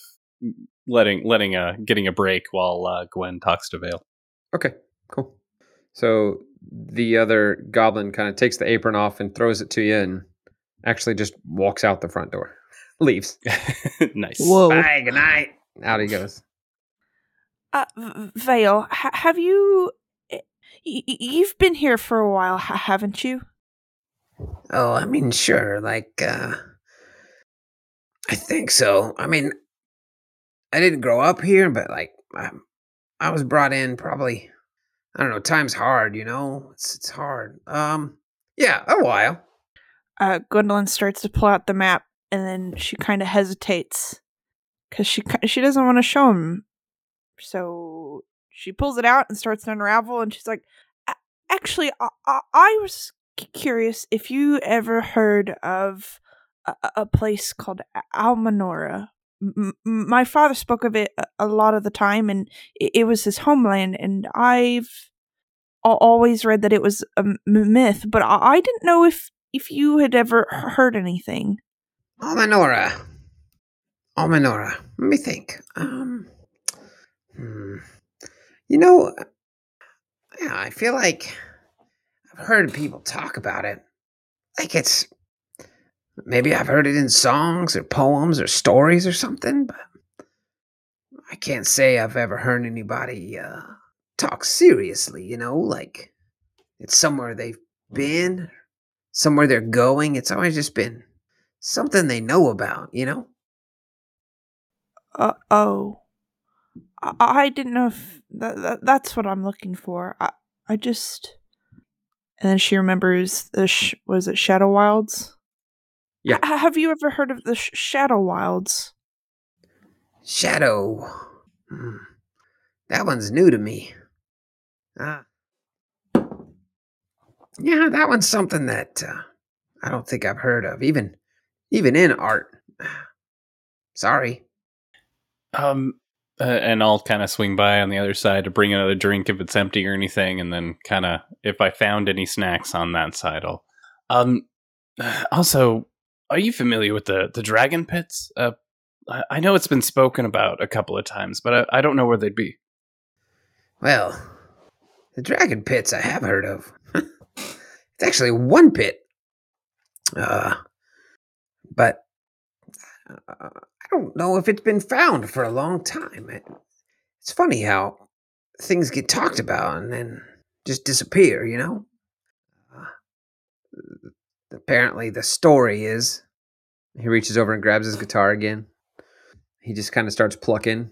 letting letting uh getting a break while uh, Gwen talks to Vale. Okay, cool. So the other goblin kind of takes the apron off and throws it to you and actually just walks out the front door. Leaves. nice. Whoa. Bye, good night. Out he goes. Uh, V- Vale, ha- have you? y- y- you've been here for a while, ha- haven't you? Oh, I mean, sure. Like, uh, I think so. I mean, I didn't grow up here, but like, I, I was brought in probably. I don't know. Time's hard, you know. It's it's hard. Um, yeah, a while. Uh, Gwendolyn starts to pull out the map, and then she kind of hesitates because she she doesn't want to show him. So she pulls it out and starts to unravel, and she's like, "Actually, I, I, I was curious if you ever heard of a, a- place called Almanora. M- my father spoke of it a, lot of the time, and it, it was his homeland. And I've al- always read that it was a myth, but I, I didn't know if if you had ever heard anything. Almanora. Almanora. Let me think. Um, hmm. You know, yeah, I feel like I've heard people talk about it. Like it's maybe I've heard it in songs or poems or stories or something, but I can't say I've ever heard anybody uh, talk seriously. You know, like it's somewhere they've been, somewhere they're going. It's always just been something they know about, you know? Uh oh. I, didn't know if that, that that's what I'm looking for. I I just. And then she remembers the sh- was it Shadow Wilds? Yeah. H- have you ever heard of the sh- Shadow Wilds? Shadow. Hmm. That one's new to me. Ah. Yeah, that one's something that uh, I don't think I've heard of, even even in art. Sorry. Um, uh, and I'll kind of swing by on the other side to bring another drink if it's empty or anything, and then kind of if I found any snacks on that side, I'll. Um, also, are you familiar with the the dragon pits? Uh, I know it's been spoken about a couple of times, but I, I don't know where they'd be. Well, the dragon pits I have heard of. it's actually one pit. Uh, but uh, I don't know if it's been found for a long time. It, it's funny how things get talked about and then just disappear, you know? Uh, apparently, the story is He reaches over and grabs his guitar again. He just kind of starts plucking.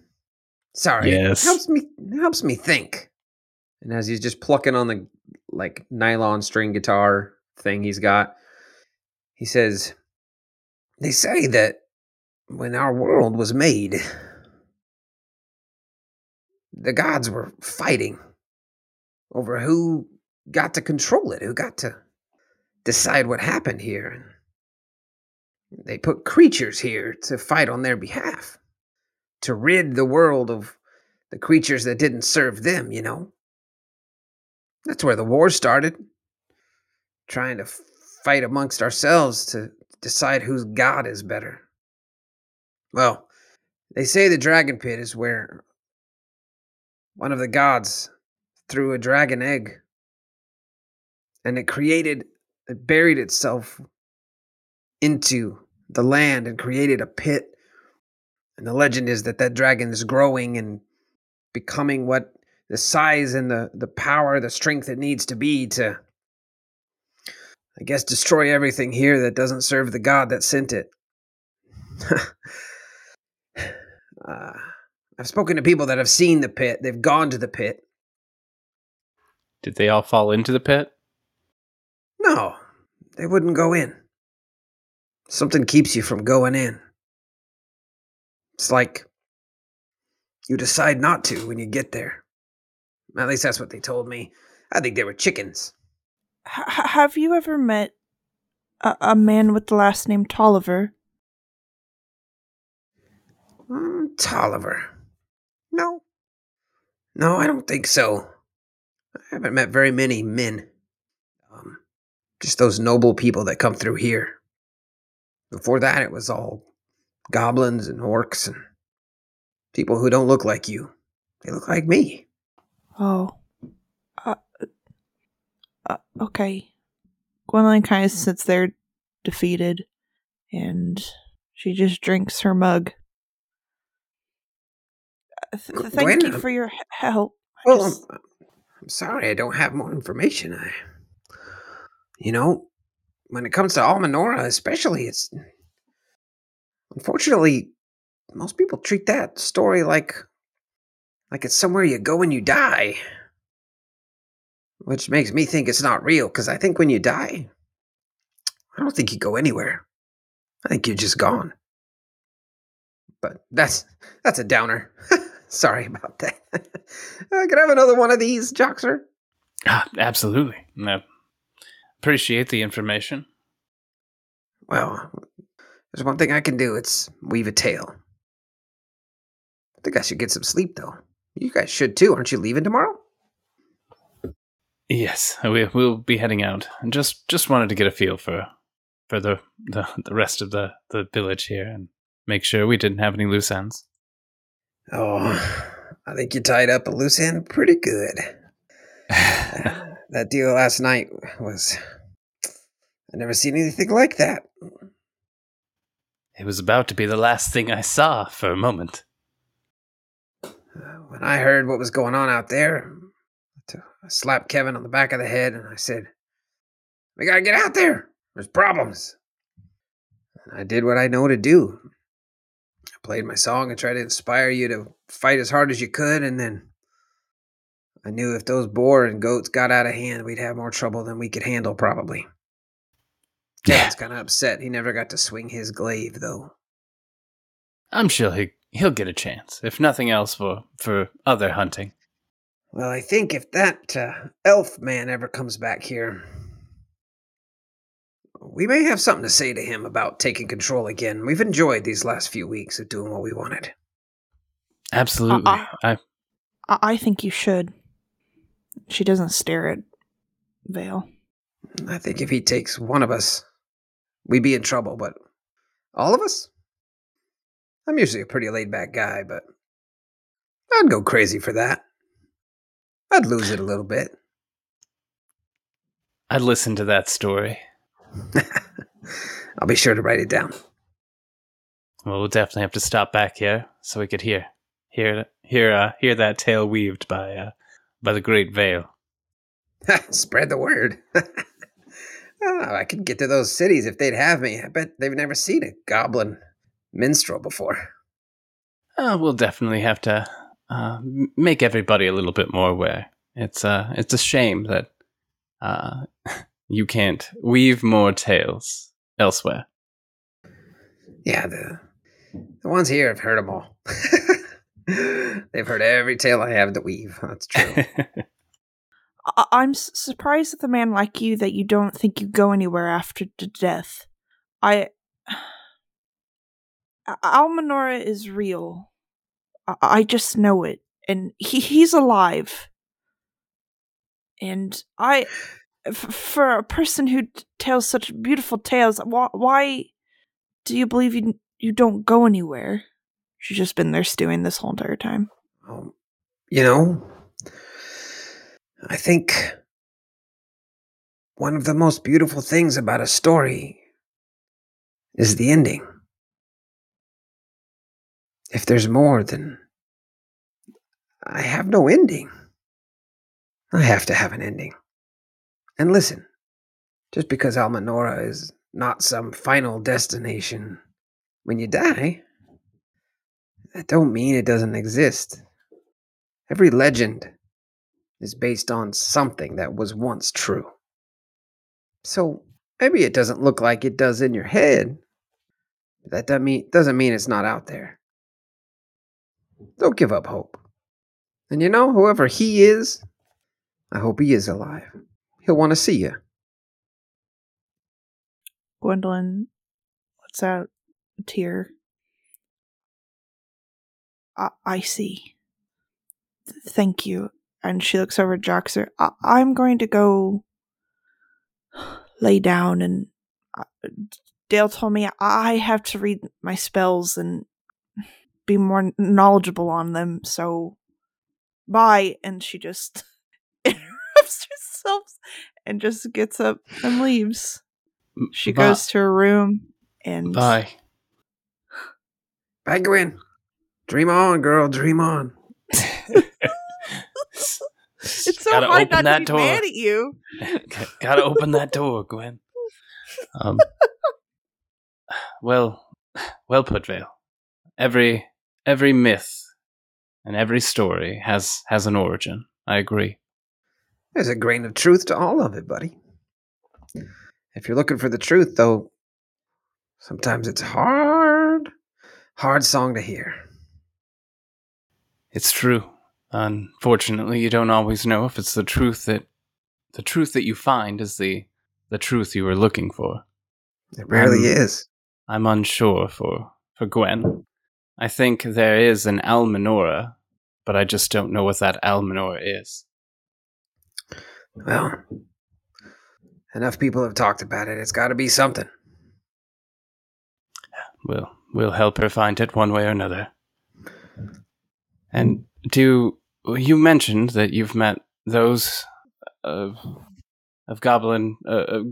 Sorry. Yes. It helps me it helps me think. And as he's just plucking on the like nylon string guitar thing he's got, he says, They say that when our world was made, the gods were fighting over who got to control it, who got to decide what happened here. They put creatures here to fight on their behalf, to rid the world of the creatures that didn't serve them, you know? That's where the war started. Trying to fight amongst ourselves to decide whose god is better. Well, they say the dragon pit is where one of the gods threw a dragon egg and it created, it buried itself into the land and created a pit. And the legend is that that dragon is growing and becoming what the size and the, the power, the strength it needs to be to, I guess, destroy everything here that doesn't serve the god that sent it. uh, I've spoken to people that have seen the pit, they've gone to the pit. Did they all fall into the pit? No, they wouldn't go in. Something keeps you from going in. It's like you decide not to when you get there. At least that's what they told me. I think they were chickens. H- have you ever met a-, a man with the last name Tolliver? Mm, Tolliver. No. No, I don't think so. I haven't met very many men. Um, just those noble people that come through here. Before that, it was all goblins and orcs and people who don't look like you. They look like me. Oh. Uh, uh, okay. Gwendolyn kind of sits there defeated and she just drinks her mug. Th- thank you for your help. I Well, just- I'm, I'm sorry I don't have more information. I, you know, when it comes to Almanora, especially, it's unfortunately most people treat that story like like it's somewhere you go when you die, which makes me think it's not real. Because I think when you die, I don't think you go anywhere. I think you're just gone. But that's that's a downer. Sorry about that. uh, can I have another one of these, Joxer? Ah, absolutely. I appreciate the information. Well, there's one thing I can do. It's weave a tale. I think I should get some sleep, though. You guys should too. Aren't you leaving tomorrow? Yes, we we'll be heading out. And just just wanted to get a feel for for the the, the rest of the the village here and make sure we didn't have any loose ends. Oh, I think you tied up a loose end pretty good. that deal last night was. I never seen anything like that. It was about to be the last thing I saw for a moment. Uh, when I heard what was going on out there, I slapped Kevin on the back of the head and I said, We gotta get out there. There's problems. And I did what I know to do. Played my song and tried to inspire you to fight as hard as you could, and then I knew if those boar and goats got out of hand, we'd have more trouble than we could handle, probably. Kevin's kind of upset. He never got to swing his glaive, though. I'm sure he he'll get a chance, if nothing else for for other hunting. Well, I think if that uh, elf man ever comes back here, we may have something to say to him about taking control again. We've enjoyed these last few weeks of doing what we wanted. Absolutely. Uh-uh. I I-, I think you should. She doesn't stare at Vale. I think if he takes one of us, we'd be in trouble, but all of us? I'm usually a pretty laid back guy, but I'd go crazy for that. I'd lose it a little bit. I'd listen to that story. I'll be sure to write it down. Well, we'll definitely have to stop back here so we could hear hear hear uh, hear that tale weaved by uh, by the great Vale. Spread the word. oh, I could get to those cities if they'd have me. I bet they've never seen a goblin minstrel before. Uh, we'll definitely have to uh, make everybody a little bit more aware. It's uh, it's a shame that uh, you can't weave more tales elsewhere. Yeah, the the ones here have heard them all. They've heard every tale I have to weave. That's true. I- I'm surprised with a man like you that you don't think you go anywhere after d- death. I Almanora is real. I-, I just know it, and he he's alive. And I, f- for a person who t- tells such beautiful tales, why why do you believe you you don't go anywhere? She's just been there stewing this whole entire time. Um, you know, I think one of the most beautiful things about a story is the ending. If there's more, then I have no ending. I have to have an ending. And listen, just because Almanora is not some final destination when you die, that don't mean it doesn't exist. Every legend is based on something that was once true. So maybe it doesn't look like it does in your head. That doesn't mean it's not out there. Don't give up hope. And you know, whoever he is, I hope he is alive. He'll want to see you. Gwendolyn lets out a tear. I, I see. Th- Thank you. And she looks over at Joxer. I- I'm going to go lay down and uh, Dale told me I have to read my spells and be more knowledgeable on them. So bye. And she just interrupts herself and just gets up and leaves. She Bye. goes to her room and Bye. Bye, Gwen. Dream on, girl. Dream on. It's so Gotta hard open not that to be door. mad at you. Gotta open that door, Gwen. Um, well, well put, Vale. Every every myth and every story has has an origin. I agree. There's a grain of truth to all of it, buddy. If you're looking for the truth, though, sometimes it's hard, hard song to hear. It's true. Unfortunately, you don't always know if it's the truth that the truth that you find is the the truth you were looking for. It rarely Um, is. I'm unsure for for Gwen. I think there is an Almanora, but I just don't know what that Almanora is. Well, enough people have talked about it. It's got to be something. We'll we'll help her find it one way or another. And do you mentioned that you've met those of of goblin uh, uh,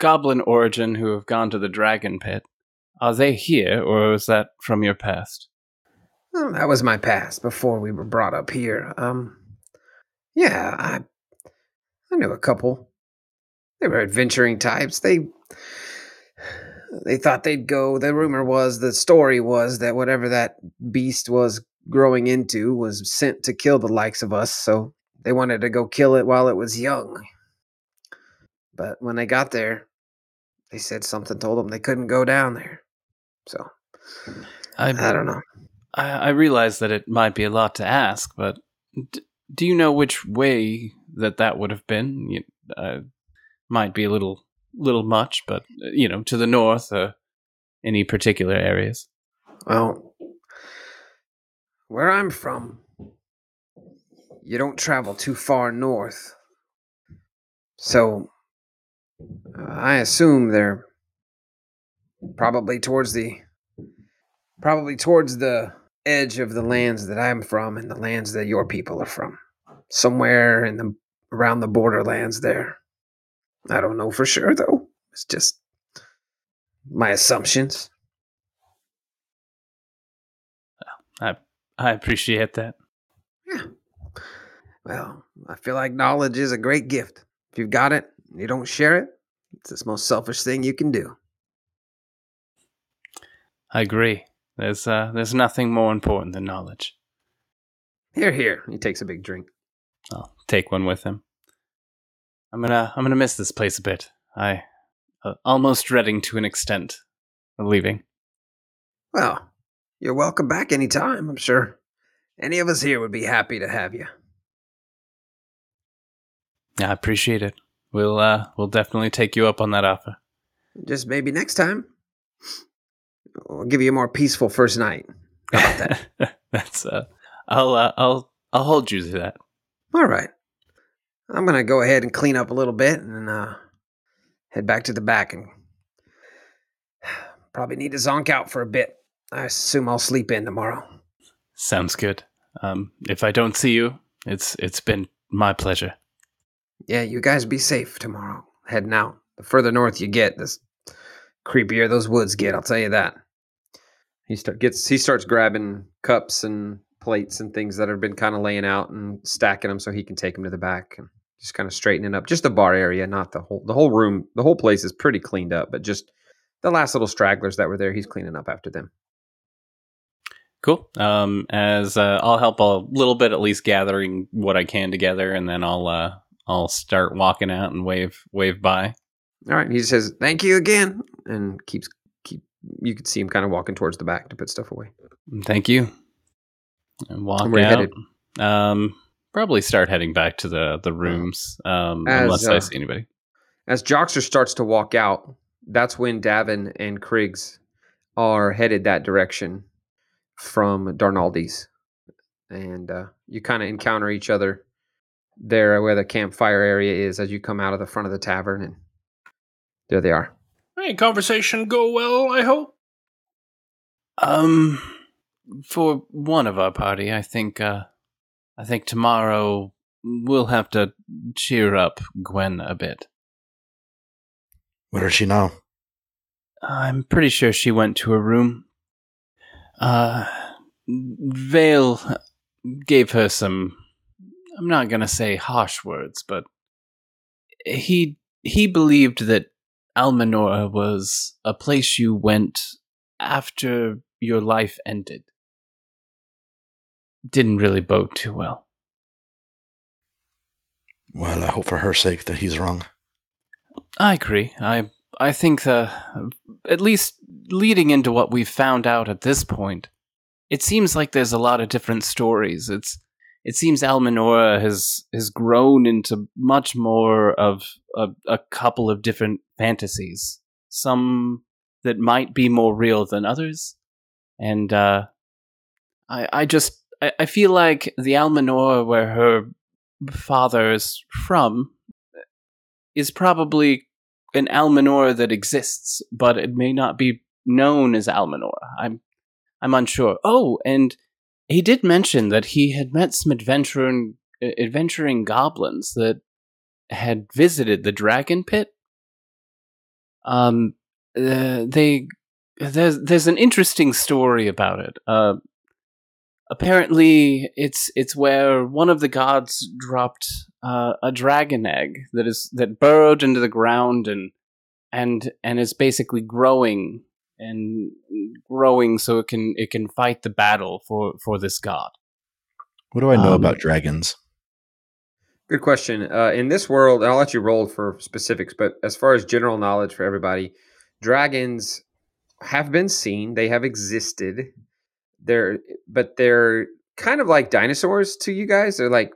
goblin origin who have gone to the dragon pit? Are they here, or is that from your past? Well, that was my past before we were brought up here. Um, yeah, I, I knew a couple. They were adventuring types. They, they thought they'd go. The rumor was, the story was that whatever that beast was growing into was sent to kill the likes of us. So they wanted to go kill it while it was young. But when they got there, they said something told them they couldn't go down there. So I I don't know. I, I realize that it might be a lot to ask, but d- do you know which way that that would have been? Uh, might be a little little much, but uh, you know, to the north, uh, any particular areas? Well, where I'm from, you don't travel too far north. So, uh, I assume they're probably towards the probably towards the edge of the lands that I'm from and the lands that your people are from. Somewhere in the around the borderlands there. I don't know for sure though. It's just my assumptions. I I appreciate that. Yeah. Well, I feel like knowledge is a great gift. If you've got it, and you don't share it, it's the most selfish thing you can do. I agree. There's uh, there's nothing more important than knowledge. Here, here. He takes a big drink. I'll take one with him. I'm gonna I'm gonna miss this place a bit. I uh, almost dreading to an extent of leaving. Well, you're welcome back anytime, I'm sure. Any of us here would be happy to have you. Yeah, I appreciate it. We'll uh we'll definitely take you up on that offer. Just maybe next time. We'll give you a more peaceful first night. How about that? That's uh I'll uh, I'll I'll hold you to that. All right. I'm gonna go ahead and clean up a little bit and uh, head back to the back and probably need to zonk out for a bit. I assume I'll sleep in tomorrow. Sounds good. Um if I don't see you, it's it's been my pleasure. Yeah, you guys be safe tomorrow. Heading out. The further north you get, the creepier those woods get. I'll tell you that. He start gets he starts grabbing cups and plates and things that have been kind of laying out and stacking them so he can take them to the back and just kind of straightening up just the bar area, not the whole the whole room. The whole place is pretty cleaned up, but just the last little stragglers that were there, he's cleaning up after them. Cool. Um, as uh, I'll help a little bit, at least gathering what I can together, and then I'll uh, I'll start walking out and wave wave by. All right, he says thank you again and keeps keep. You could see him kind of walking towards the back to put stuff away. Thank you. And walk And where out. headed? Um, probably start heading back to the the rooms. Um, As, unless I uh, see anybody. As Joxer starts to walk out, that's when Davin and Kriggs are headed that direction from Darnaldi's. And uh, you kind of encounter each other there where the campfire area is as you come out of the front of the tavern. And there they are. Hey, conversation go well, I hope. Um, for one of our party, I think. Uh, I think tomorrow we'll have to cheer up Gwen a bit. Where is she now? I'm pretty sure she went to her room. Uh, Vale gave her some. I'm not gonna say harsh words, but he he believed that Almanora was a place you went after your life ended. Didn't really bode too well. Well, I hope for her sake that he's wrong. I agree. I I think uh, at least leading into what we've found out at this point, it seems like there's a lot of different stories. It's it seems Almanora has has grown into much more of a, a couple of different fantasies. Some that might be more real than others, and uh, I I just I, I feel like the Almanor where her father is from is probably an Almanor that exists, but it may not be known as Almanor. I'm I'm unsure. Oh, and he did mention that he had met some adventuring adventuring goblins that had visited the dragon pit. Um, uh, they there's there's an interesting story about it. Uh, apparently, it's it's where one of the gods dropped uh, a dragon egg that is that burrowed into the ground and and and is basically growing and growing so it can it can fight the battle for for this god. What do I know Um, about dragons? Good question. Uh, in this world, and I'll let you roll for specifics, but as far as general knowledge for everybody, dragons have been seen. They have existed. They're, but they're kind of like dinosaurs to you guys. They're like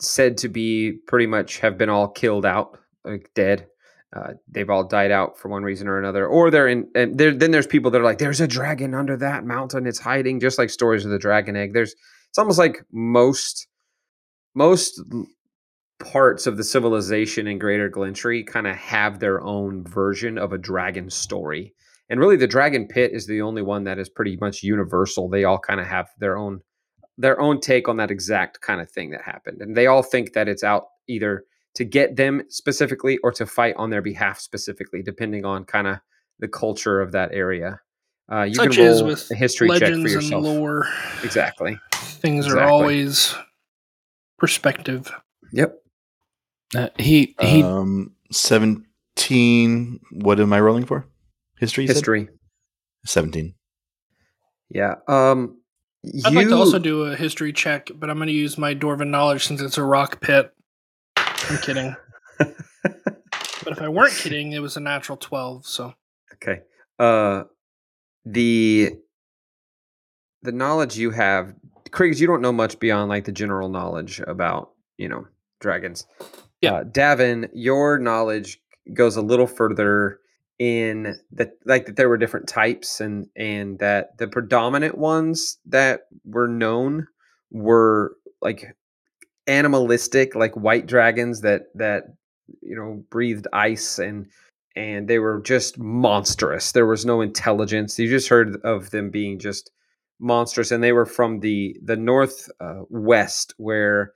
said to be pretty much have been all killed out, like dead. Uh, they've all died out for one reason or another, or they're in. And there, then there's people that are like, "There's a dragon under that mountain. It's hiding," just like stories of the dragon egg. There's, it's almost like most, most parts of the civilization in Greater Glentry kind of have their own version of a dragon story. And really, the dragon pit is the only one that is pretty much universal. They all kind of have their own their own take on that exact kind of thing that happened, and they all think that it's out either to get them specifically or to fight on their behalf specifically, depending on kind of the culture of that area. Uh, you Such can as roll with a history check for legends and yourself. lore. Exactly. Things are always perspective. Yep. Uh, he he Um, seventeen. What am I rolling for? History. you said? History. Seventeen. Yeah. Um I'd like to also do a history check, but I'm going to use my Dwarven knowledge since it's a rock pit. I'm kidding. But if I weren't kidding, it was a natural 12, so. Okay. Uh the the knowledge you have Kriegs, you don't know much beyond like the general knowledge about, you know, dragons. Yeah. Uh, Davin, your knowledge goes a little further in that like that there were different types and and that the predominant ones that were known were like animalistic like white dragons that that you know breathed ice and and they were just monstrous. There was no intelligence. You just heard of them being just monstrous and they were from the the north uh, west where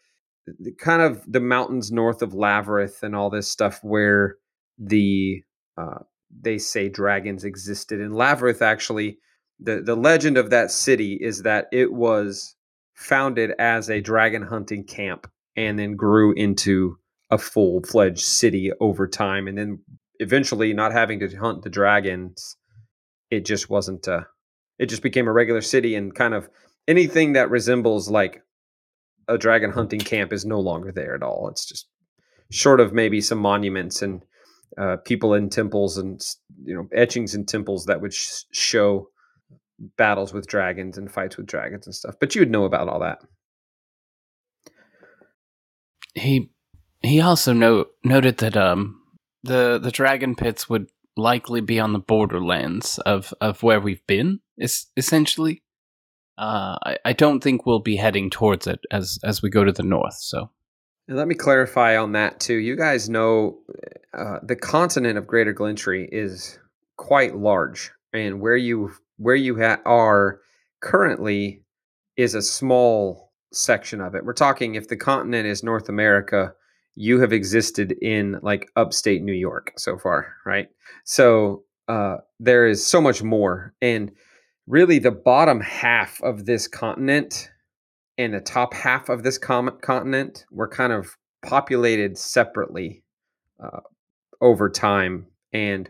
the, kind of the mountains north of Lavrith and all this stuff where the uh, they say dragons existed in Lavrith actually the the legend of that city is that it was founded as a dragon hunting camp and then grew into a full-fledged city over time and then eventually not having to hunt the dragons it just wasn't uh it just became a regular city and kind of anything that resembles like a dragon hunting camp is no longer there at all. It's just short of maybe some monuments and uh, people in temples and you know etchings in temples that would sh- show battles with dragons and fights with dragons and stuff but you would know about all that He he also note, noted that um the the dragon pits would likely be on the borderlands of of where we've been. Is essentially. Uh, I, I don't think we'll be heading towards it as as we go to the north. So let me clarify on that too. You guys know uh, the continent of Greater Glintry is quite large, and where you where you ha- are currently is a small section of it. We're talking if the continent is North America, you have existed in like upstate New York so far, right? So uh, there is so much more, and really the bottom half of this continent and the top half of this com- continent were kind of populated separately uh, over time and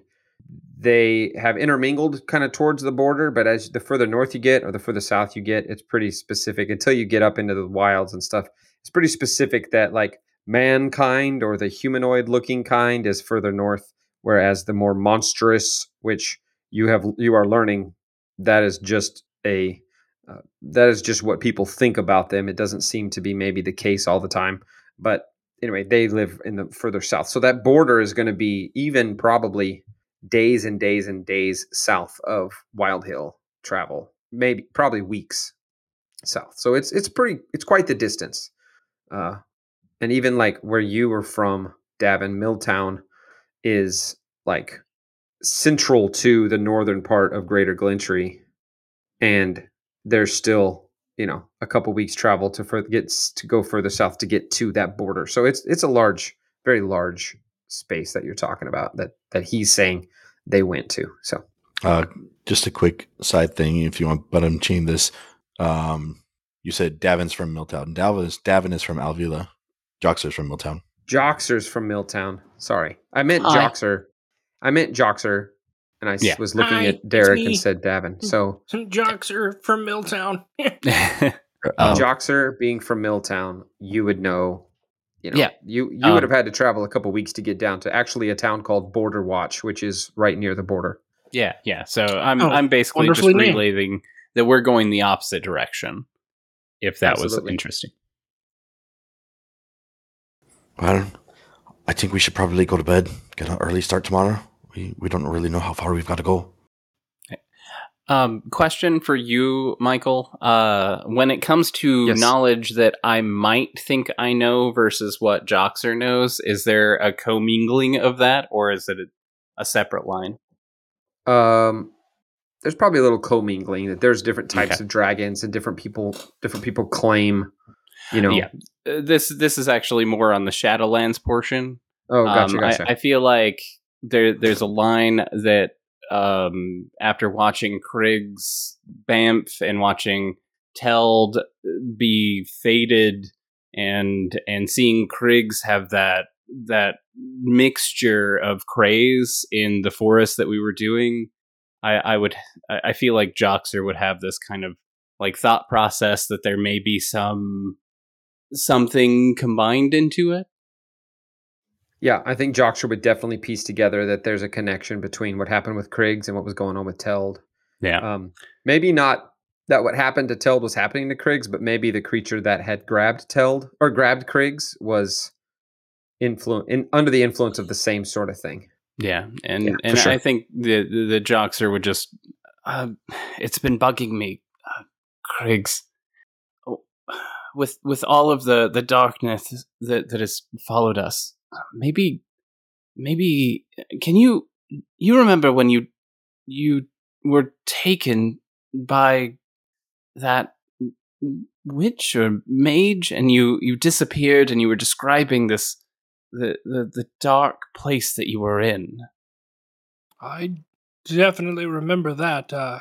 they have intermingled kind of towards the border but as the further north you get or the further south you get it's pretty specific. Until you get up into the wilds and stuff it's pretty specific that like mankind or the humanoid looking kind is further north whereas the more monstrous which you have you are learning that is just a that is just what people think about them. It doesn't seem to be maybe the case all the time. But anyway, they live in the further south. So that border is going to be even probably days and days and days south of Wild Hill travel. Maybe probably weeks south. So it's it's pretty it's quite the distance. Uh, and even like where you were from, Davin, Milltown is like central to the northern part of Greater Glintry, and there's still you know a couple weeks travel to for, get to go further south to get to that border. So it's it's a large, very large space that you're talking about that that he's saying they went to. So Uh, just a quick side thing, if you want, but I'm changing this. Um, you said Davin's from Milltown. Davin is, Davin is from Alvila. Joxer's from Milltown. Joxer's from Milltown. Sorry, I meant Hi. Joxer. I meant Joxer, and I Yeah. was looking Hi, at Derek and said Davin. So Joxer's from Milltown. Um, Joxer being from Milltown, you would know. You know, Yeah. you you Um, would have had to travel a couple weeks to get down to actually a town called Border Watch, which is right near the border. yeah, yeah. So I'm Oh, I'm basically just wonderfully named. that we're going the opposite direction. If that Absolutely. was interesting. well, I think we should probably go to bed. Get an early start tomorrow. We we don't really know how far we've got to go. Um, question for you, Michael. Uh, when it comes to Yes. knowledge that I might think I know versus what Joxer knows, is there a commingling of that, or is it a, a separate line? Um, there's probably a little commingling that there's different types Okay. of dragons and different people different people claim. You know. Yeah. Uh, this this is actually more on the Shadowlands portion. Oh, gotcha, Um, I- gotcha. I, feel like there there's a line that um, after watching Krig's Banff and watching Teld be faded and and seeing Krig's have that that mixture of craze in the forest that we were doing, I, I would I I feel like Joxer would have this kind of like thought process that there may be some something combined into it. Yeah, I think Joxer would definitely piece together that there's a connection between what happened with Kriggs and what was going on with Teld. Yeah. Um, maybe not that what happened to Teld was happening to Kriggs, but maybe the creature that had grabbed Teld or grabbed Kriggs was influ- in, under the influence of the same sort of thing. Yeah, and Yeah, and sure. I think the the, the Joxer would just. Uh, it's been bugging me, uh, Kriggs. Oh, With with all of the the darkness that that has followed us, maybe maybe can you you remember when you you were taken by that witch or mage and you you disappeared and you were describing this the, the the dark place that you were in. I definitely remember that. Uh,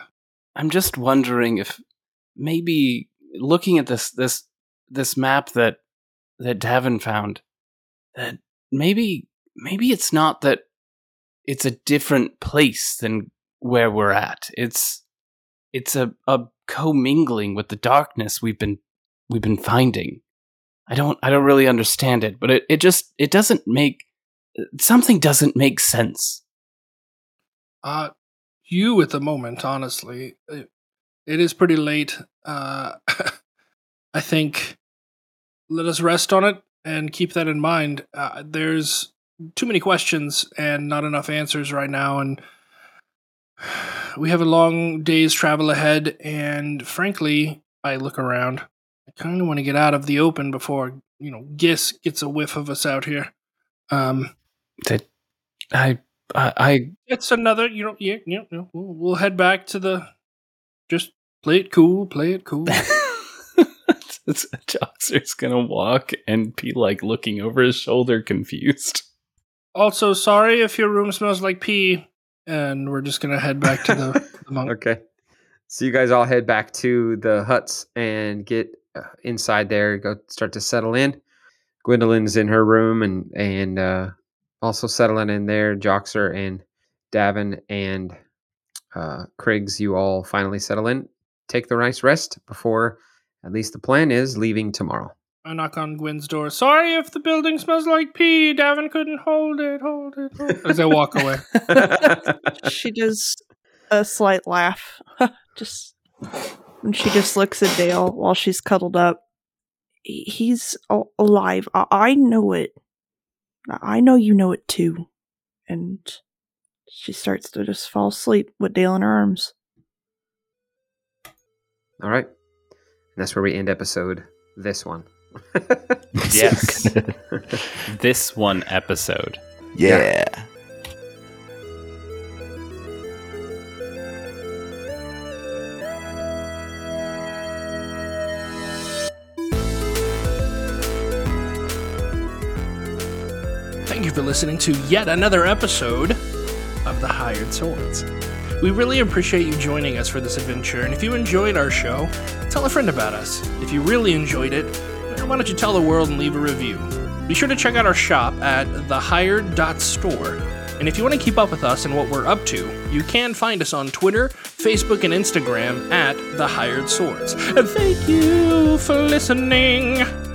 I'm just wondering if maybe looking at this this this map that that Davin found that maybe maybe it's not that it's a different place than where we're at. It's it's a, a commingling with the darkness we've been we've been finding. I don't I don't really understand it, but it, it just it doesn't make something doesn't make sense. uh, you at the moment, honestly, it, it is pretty late. Uh, I think let us rest on it and keep that in mind. Uh, there's too many questions and not enough answers right now, and we have a long day's travel ahead. And frankly, I look around. I kind of want to get out of the open before you know Gis gets a whiff of us out here. Um, That I I, I it's another, you know, yeah, yeah, yeah. We'll, we'll head back to the. Just play it cool, play it cool. Joxer's gonna walk and be like looking over his shoulder, confused. also, sorry if your room smells like pee, and we're just gonna head back to the, the monk. Okay. So you guys all head back to the huts and get uh, inside there. Go start to settle in. Gwendolyn's in her room and and uh, also settling in there. Joxer and Davin and uh, Kriggs, you all finally settle in. Take the nice rest before, at least the plan is leaving tomorrow. I knock on Gwen's door. Sorry if the building smells like pee. Davin couldn't hold it, hold it. Hold it. As I walk away. she does a slight laugh. just and she just looks at Dale while she's cuddled up. He's alive. I, I know it. I know you know it too. And she starts to just fall asleep with Dale in her arms. all right. And that's where we end episode this one. Yes. this one episode. yeah. Thank you for listening to yet another episode of The Hired Swords. We really appreciate you joining us for this adventure, and if you enjoyed our show, tell a friend about us. If you really enjoyed it, why don't you tell the world and leave a review? Be sure to check out our shop at thehired.store. And if you want to keep up with us and what we're up to, you can find us on Twitter, Facebook, and Instagram at The Hired Swords. And thank you for listening.